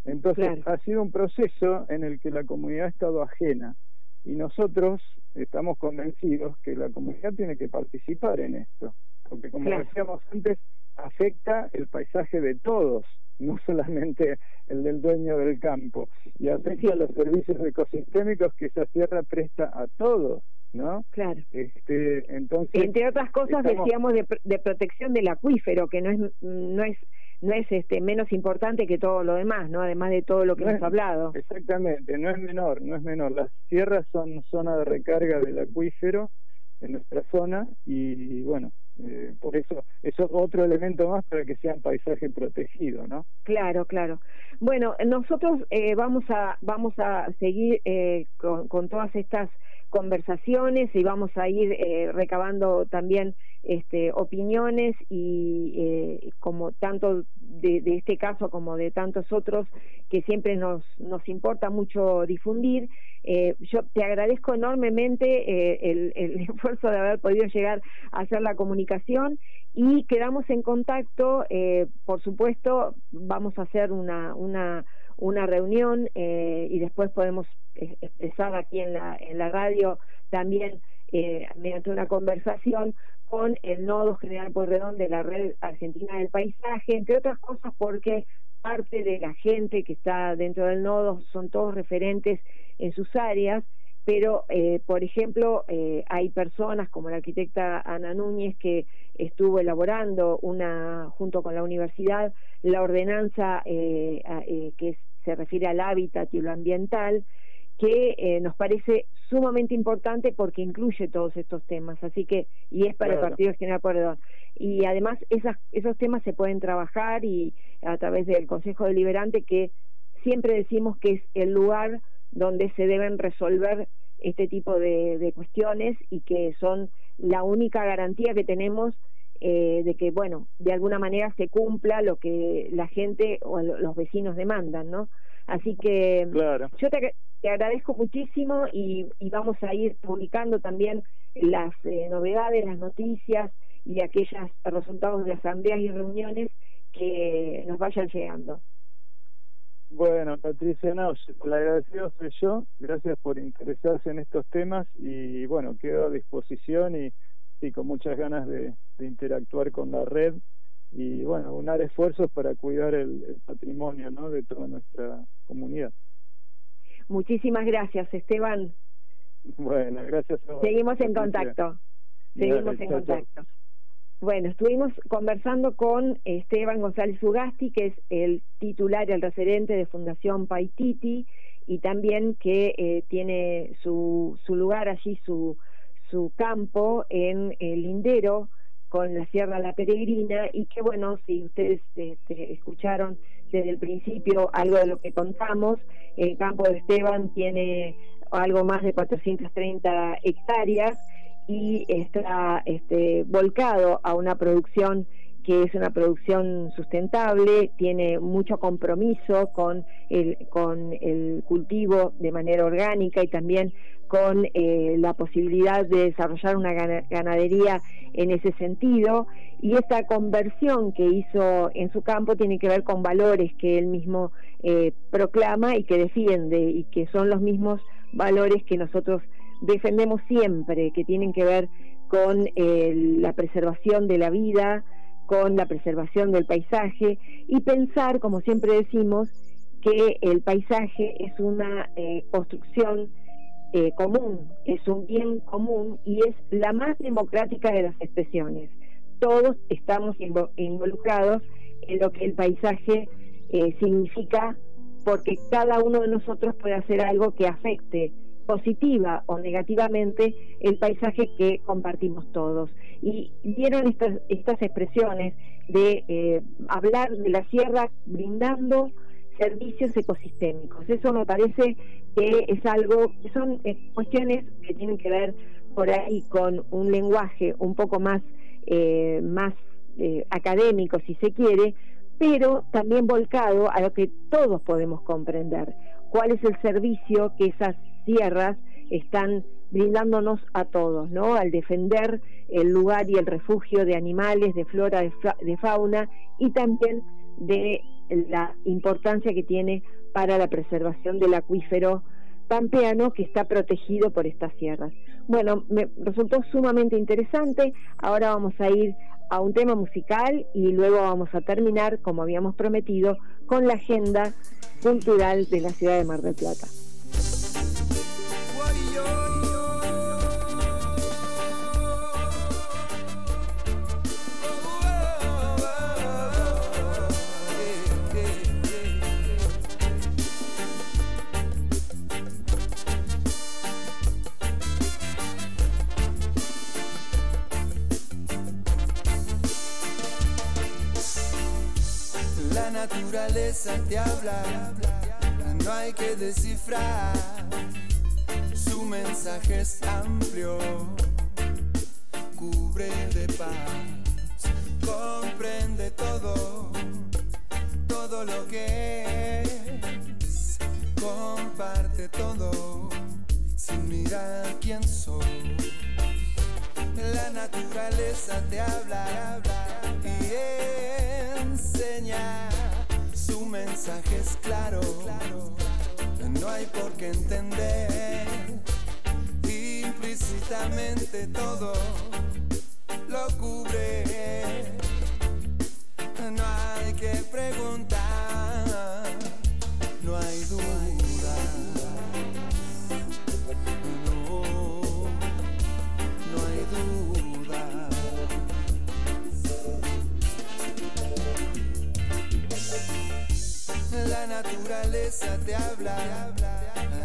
Entonces Claro. ha sido un proceso en el que la comunidad ha estado ajena y nosotros estamos convencidos que la comunidad tiene que participar en esto, porque como Claro. decíamos antes, afecta el paisaje de todos, no [LAUGHS] solamente el del dueño del campo, y afecta los servicios ecosistémicos que esa tierra presta a todos, ¿no? claro. Este, entonces, Entre otras cosas estamos- decíamos de, pr- de protección del acuífero, que no es no es no es este menos importante que todo lo demás, ¿no? Además de todo lo que No hemos es- hablado. Exactamente, no es menor, no es menor. Las sierras son zona de recarga del acuífero en nuestra zona y bueno, eh, por eso eso es otro elemento más para que sea un paisaje protegido, ¿no? Claro, claro. Bueno, nosotros eh, vamos a vamos a seguir eh, con, con todas estas conversaciones y vamos a ir eh, recabando también este, opiniones y eh, como tanto de, de, este caso como de tantos otros que siempre nos, nos importa mucho difundir. Eh, yo te agradezco enormemente eh, el, el, [LAUGHS] esfuerzo de haber podido llegar a hacer la comunicación y quedamos en contacto. Eh, por supuesto, vamos a hacer una, una, una reunión y después podemos expresar aquí en la, en la radio también eh, mediante una conversación con el nodo general Pueyrredón de la Red Argentina del Paisaje, entre otras cosas porque parte de la gente que está dentro del nodo son todos referentes en sus áreas, pero eh, por ejemplo eh, hay personas como la arquitecta Ana Núñez que estuvo elaborando una junto con la universidad la ordenanza eh, eh que se refiere al hábitat y lo ambiental que eh, nos parece sumamente importante porque incluye todos estos temas, así que, y es para claro. el Partido General Pueyrredón. Y además esas, esos temas se pueden trabajar y a través del Consejo Deliberante que siempre decimos que es el lugar donde se deben resolver este tipo de, de cuestiones y que son la única garantía que tenemos eh, de que, bueno, de alguna manera se cumpla lo que la gente o los vecinos demandan, ¿no? Así que claro. yo te, te agradezco muchísimo y, y, vamos a ir publicando también las eh, novedades, las noticias y aquellos resultados de asambleas y reuniones que nos vayan llegando. Bueno, Patricia, no, el agradecido soy yo. Gracias por interesarse en estos temas y bueno, quedo a disposición y, y con muchas ganas de, de interactuar con la red y bueno, unar esfuerzos para cuidar el, el patrimonio ¿no? de toda nuestra comunidad. Muchísimas gracias, Esteban. Bueno, gracias. A vos. Seguimos en contacto. Seguimos Dale, en chao, contacto. Chao. Bueno, estuvimos conversando con Esteban González Ugasti, que es el titular y el referente de Fundación Paititi, y también que eh, tiene su, su lugar allí, su, su campo en el Lindero, con la Sierra La Peregrina, y que bueno, si ustedes este, escucharon desde el principio algo de lo que contamos, el campo de Esteban tiene algo más de 430 hectáreas y está este, volcado a una producción que es una producción sustentable, tiene mucho compromiso con el, con el cultivo de manera orgánica y también con eh, la posibilidad de desarrollar una ganadería en ese sentido. Y esta conversión que hizo en su campo tiene que ver con valores que él mismo eh, proclama y que defiende y que son los mismos valores que nosotros defendemos siempre, que tienen que ver con eh, la preservación de la vida, con la preservación del paisaje y pensar, como siempre decimos, que el paisaje es una eh, construcción eh, común, es un bien común y es la más democrática de las expresiones. Todos estamos involucrados en lo que el paisaje significa porque cada uno de nosotros puede hacer algo que afecte positiva o negativamente el paisaje que compartimos todos. Y vieron estas, estas expresiones de eh, hablar de la sierra brindando servicios ecosistémicos. Eso me parece que es algo, son eh, cuestiones que tienen que ver por ahí con un lenguaje un poco más, eh, más eh, académico, si se quiere, pero también volcado a lo que todos podemos comprender. ¿Cuál es el servicio que esas sierras están brindándonos a todos, ¿no? Al defender el lugar y el refugio de animales, de flora, de, de fauna y también de la importancia que tiene para la preservación del acuífero pampeano que está protegido por estas sierras. Bueno, me resultó sumamente interesante. Ahora vamos a ir a un tema musical y luego vamos a terminar, como habíamos prometido, con la agenda cultural de la ciudad de Mar del Plata. naturaleza te habla, no hay que descifrar, su mensaje es amplio, cubre de paz, comprende todo, todo lo que es, comparte todo, sin mirar quién soy la naturaleza te habla, y enseña. Su mensaje es claro, no hay por qué entender implícitamente todo lo cubre. No hay que preguntar, no hay duda. la naturaleza te habla.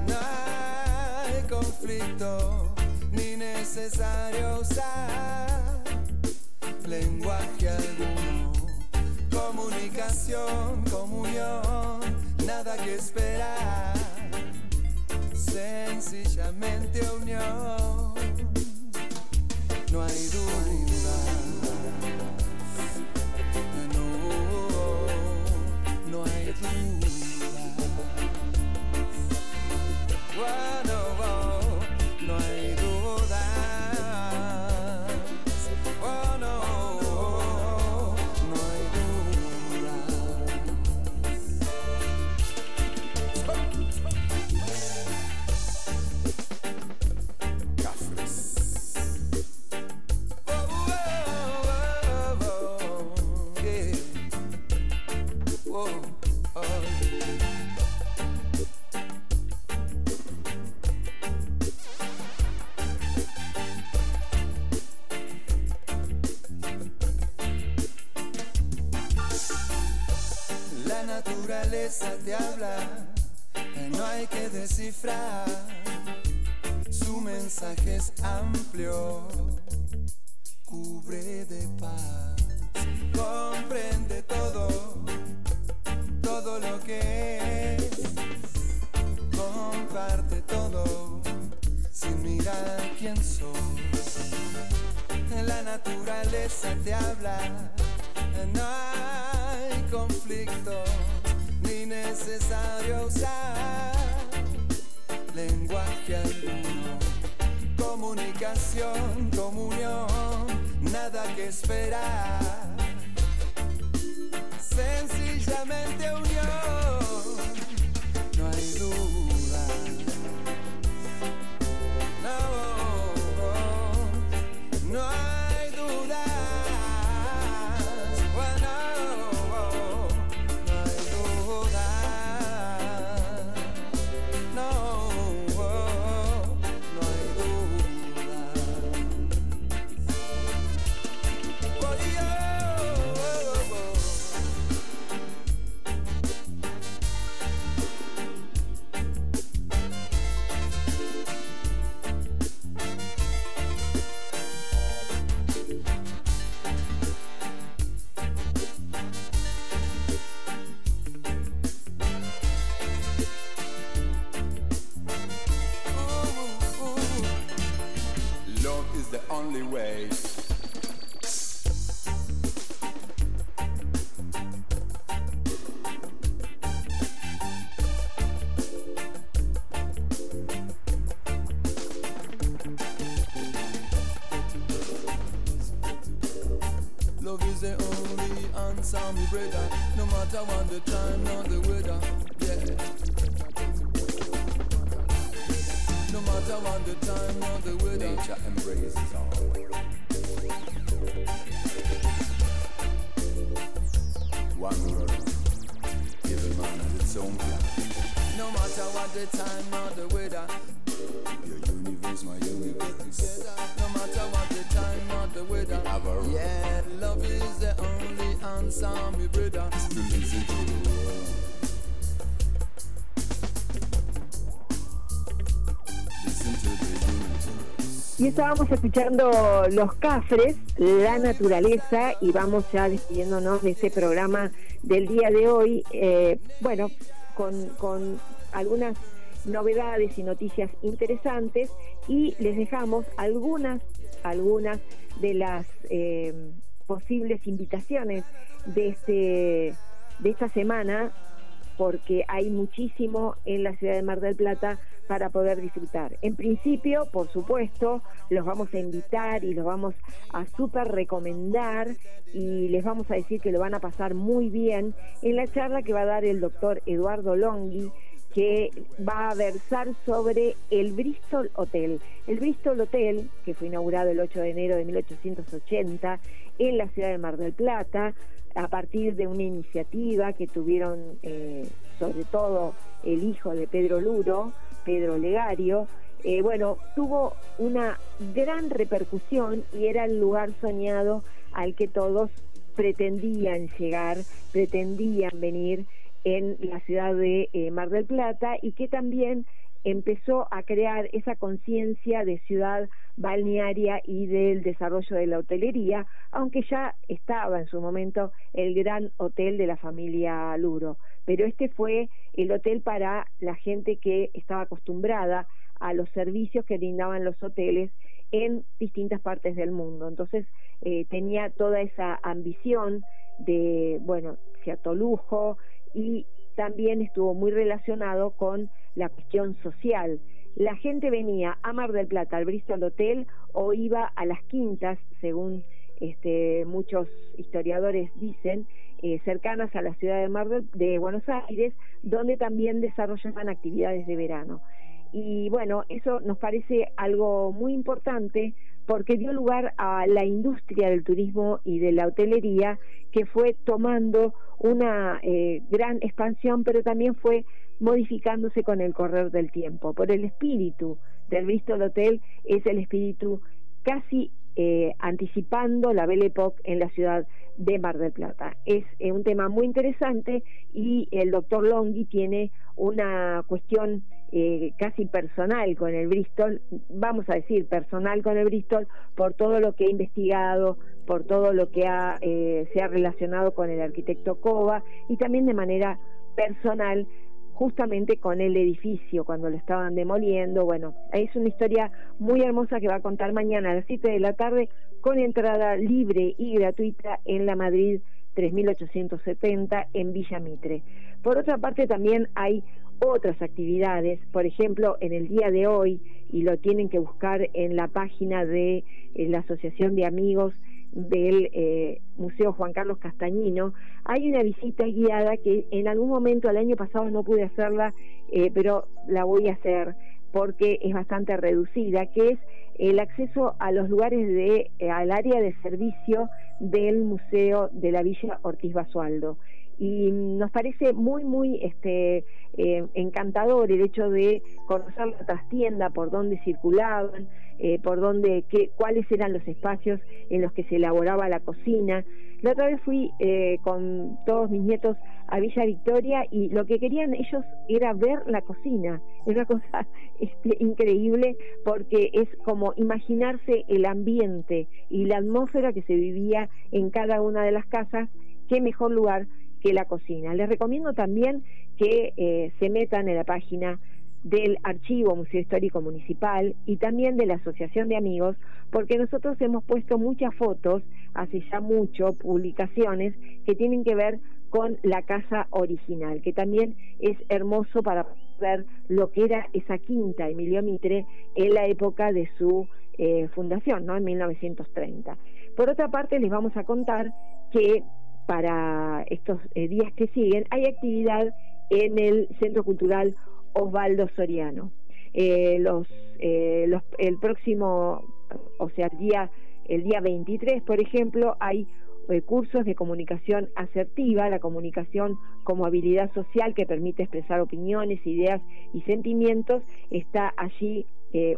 No hay conflicto ni necesario usar lenguaje alguno. Comunicación, comunión, nada que esperar. Sencillamente unión. No hay duda. Run brother. No matter what the estábamos escuchando Los Cafres, La Naturaleza, y vamos ya despidiéndonos de este programa del día de hoy, eh, bueno, con, con algunas novedades y noticias interesantes, y les dejamos algunas, algunas de las eh, posibles invitaciones de, este, de esta semana porque hay muchísimo en la ciudad de Mar del Plata para poder disfrutar. En principio, por supuesto, los vamos a invitar y los vamos a súper recomendar y les vamos a decir que lo van a pasar muy bien en la charla que va a dar el doctor Eduardo Longhi, que va a versar sobre el Bristol Hotel. El Bristol Hotel, que fue inaugurado el 8 de enero de 1880 en la ciudad de Mar del Plata, a partir de una iniciativa que tuvieron eh, sobre todo el hijo de Pedro Luro, Pedro Legario, eh, bueno, tuvo una gran repercusión y era el lugar soñado al que todos pretendían llegar, pretendían venir en la ciudad de eh, Mar del Plata y que también empezó a crear esa conciencia de ciudad balnearia y del desarrollo de la hotelería, aunque ya estaba en su momento el gran hotel de la familia Luro. Pero este fue el hotel para la gente que estaba acostumbrada a los servicios que brindaban los hoteles en distintas partes del mundo. Entonces eh, tenía toda esa ambición de, bueno, cierto lujo y también estuvo muy relacionado con la cuestión social. La gente venía a Mar del Plata, al Bristol Hotel, o iba a las quintas, según este, muchos historiadores dicen, eh, cercanas a la ciudad de, Mar de Buenos Aires, donde también desarrollaban actividades de verano. Y bueno, eso nos parece algo muy importante porque dio lugar a la industria del turismo y de la hotelería que fue tomando una eh, gran expansión, pero también fue modificándose con el correr del tiempo. Por el espíritu del Bristol Hotel es el espíritu casi eh, anticipando la Belle Époque en la ciudad de Mar del Plata. Es eh, un tema muy interesante y el doctor Longhi tiene una cuestión eh, casi personal con el Bristol, vamos a decir personal con el Bristol, por todo lo que ha investigado, por todo lo que ha, se ha relacionado con el arquitecto Cova y también de manera personal justamente con el edificio cuando lo estaban demoliendo. Bueno, es una historia muy hermosa que va a contar mañana a las 7 de la tarde con entrada libre y gratuita en la Madrid 3870 en Villa Mitre. Por otra parte, también hay otras actividades, por ejemplo, en el día de hoy, y lo tienen que buscar en la página de eh, la Asociación de Amigos del eh, Museo Juan Carlos Castañino, hay una visita guiada que en algún momento el año pasado no pude hacerla, eh, pero la voy a hacer porque es bastante reducida, que es el acceso a los lugares de eh, al área de servicio del Museo de la Villa Ortiz Basualdo y nos parece muy muy este eh, encantador el hecho de conocer la trastienda por dónde circulaban eh, por dónde qué, cuáles eran los espacios en los que se elaboraba la cocina. La otra vez fui eh, con todos mis nietos a Villa Victoria y lo que querían ellos era ver la cocina. Es una cosa [LAUGHS] este, increíble porque es como imaginarse el ambiente y la atmósfera que se vivía en cada una de las casas. Qué mejor lugar que la cocina. Les recomiendo también que eh, se metan en la página del Archivo Museo Histórico Municipal y también de la Asociación de Amigos, porque nosotros hemos puesto muchas fotos, hace ya mucho, publicaciones que tienen que ver con la casa original, que también es hermoso para ver lo que era esa quinta Emilio Mitre en la época de su eh, fundación, ¿no? en 1930. Por otra parte, les vamos a contar que para estos eh, días que siguen, hay actividad en el Centro Cultural Osvaldo Soriano. Eh, eh, el próximo, o sea, día, el día 23, por ejemplo, hay cursos de comunicación asertiva, la comunicación como habilidad social que permite expresar opiniones, ideas y sentimientos. Está allí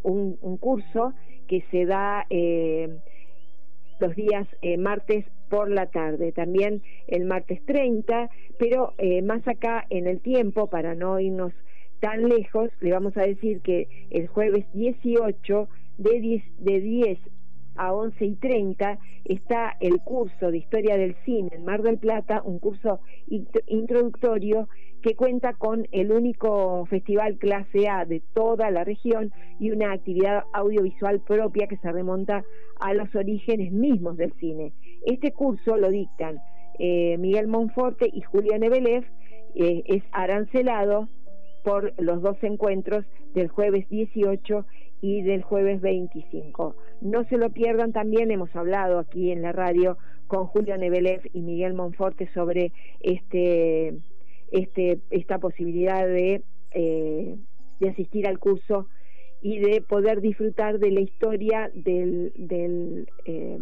un, curso que se da los días martes por la tarde, también el martes 30, pero eh, más acá en el tiempo, para no irnos tan lejos, le vamos a decir que el jueves 18 de 10, de 10 a 11 y 30 está el curso de Historia del Cine en Mar del Plata, un curso introductorio que cuenta con el único festival clase A de toda la región y una actividad audiovisual propia que se remonta a los orígenes mismos del cine. Este curso lo dictan eh, Miguel Monforte y Julián Ebelev, eh, es arancelado por los dos encuentros del jueves 18 y del jueves 25. No se lo pierdan también, hemos hablado aquí en la radio con Julio Nebelev y Miguel Monforte sobre este, este, esta posibilidad de, eh, de asistir al curso y de poder disfrutar de la historia del, del, eh,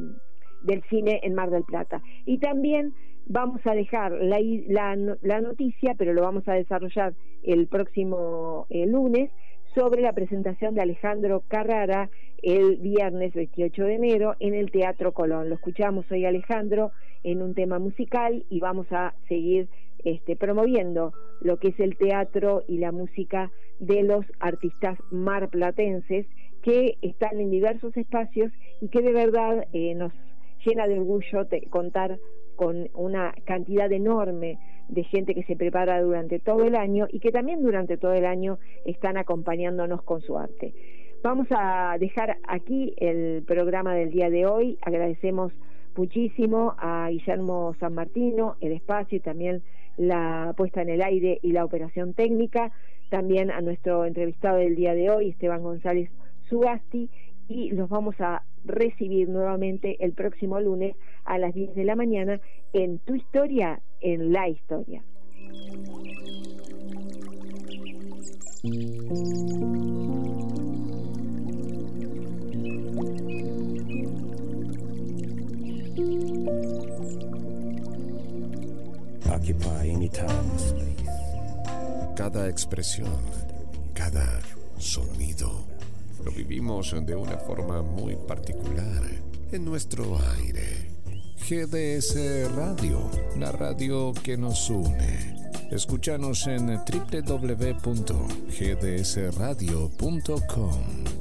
cine en Mar del Plata. Y también vamos a dejar la, la, la noticia, pero lo vamos a desarrollar el próximo eh, lunes, sobre la presentación de Alejandro Carrara el viernes 28 de enero en el Teatro Colón. Lo escuchamos hoy Alejandro en un tema musical y vamos a seguir este, promoviendo lo que es el teatro y la música de los artistas marplatenses que están en diversos espacios y que de verdad eh, nos llena de orgullo contar con una cantidad enorme de gente que se prepara durante todo el año y que también durante todo el año están acompañándonos con su arte. Vamos a dejar aquí el programa del día de hoy. Agradecemos muchísimo a Guillermo San Martino, el espacio y también la puesta en el aire y la operación técnica. También a nuestro entrevistado del día de hoy, Esteban González Sugasti, y los vamos a recibir nuevamente el próximo lunes a las 10 de la mañana en Tu Historia, en La Historia. Occupy any time space. Cada expresión, cada sonido lo vivimos de una forma muy particular en nuestro aire. GDS Radio, la radio que nos une. Escúchanos en www.gdsradio.com.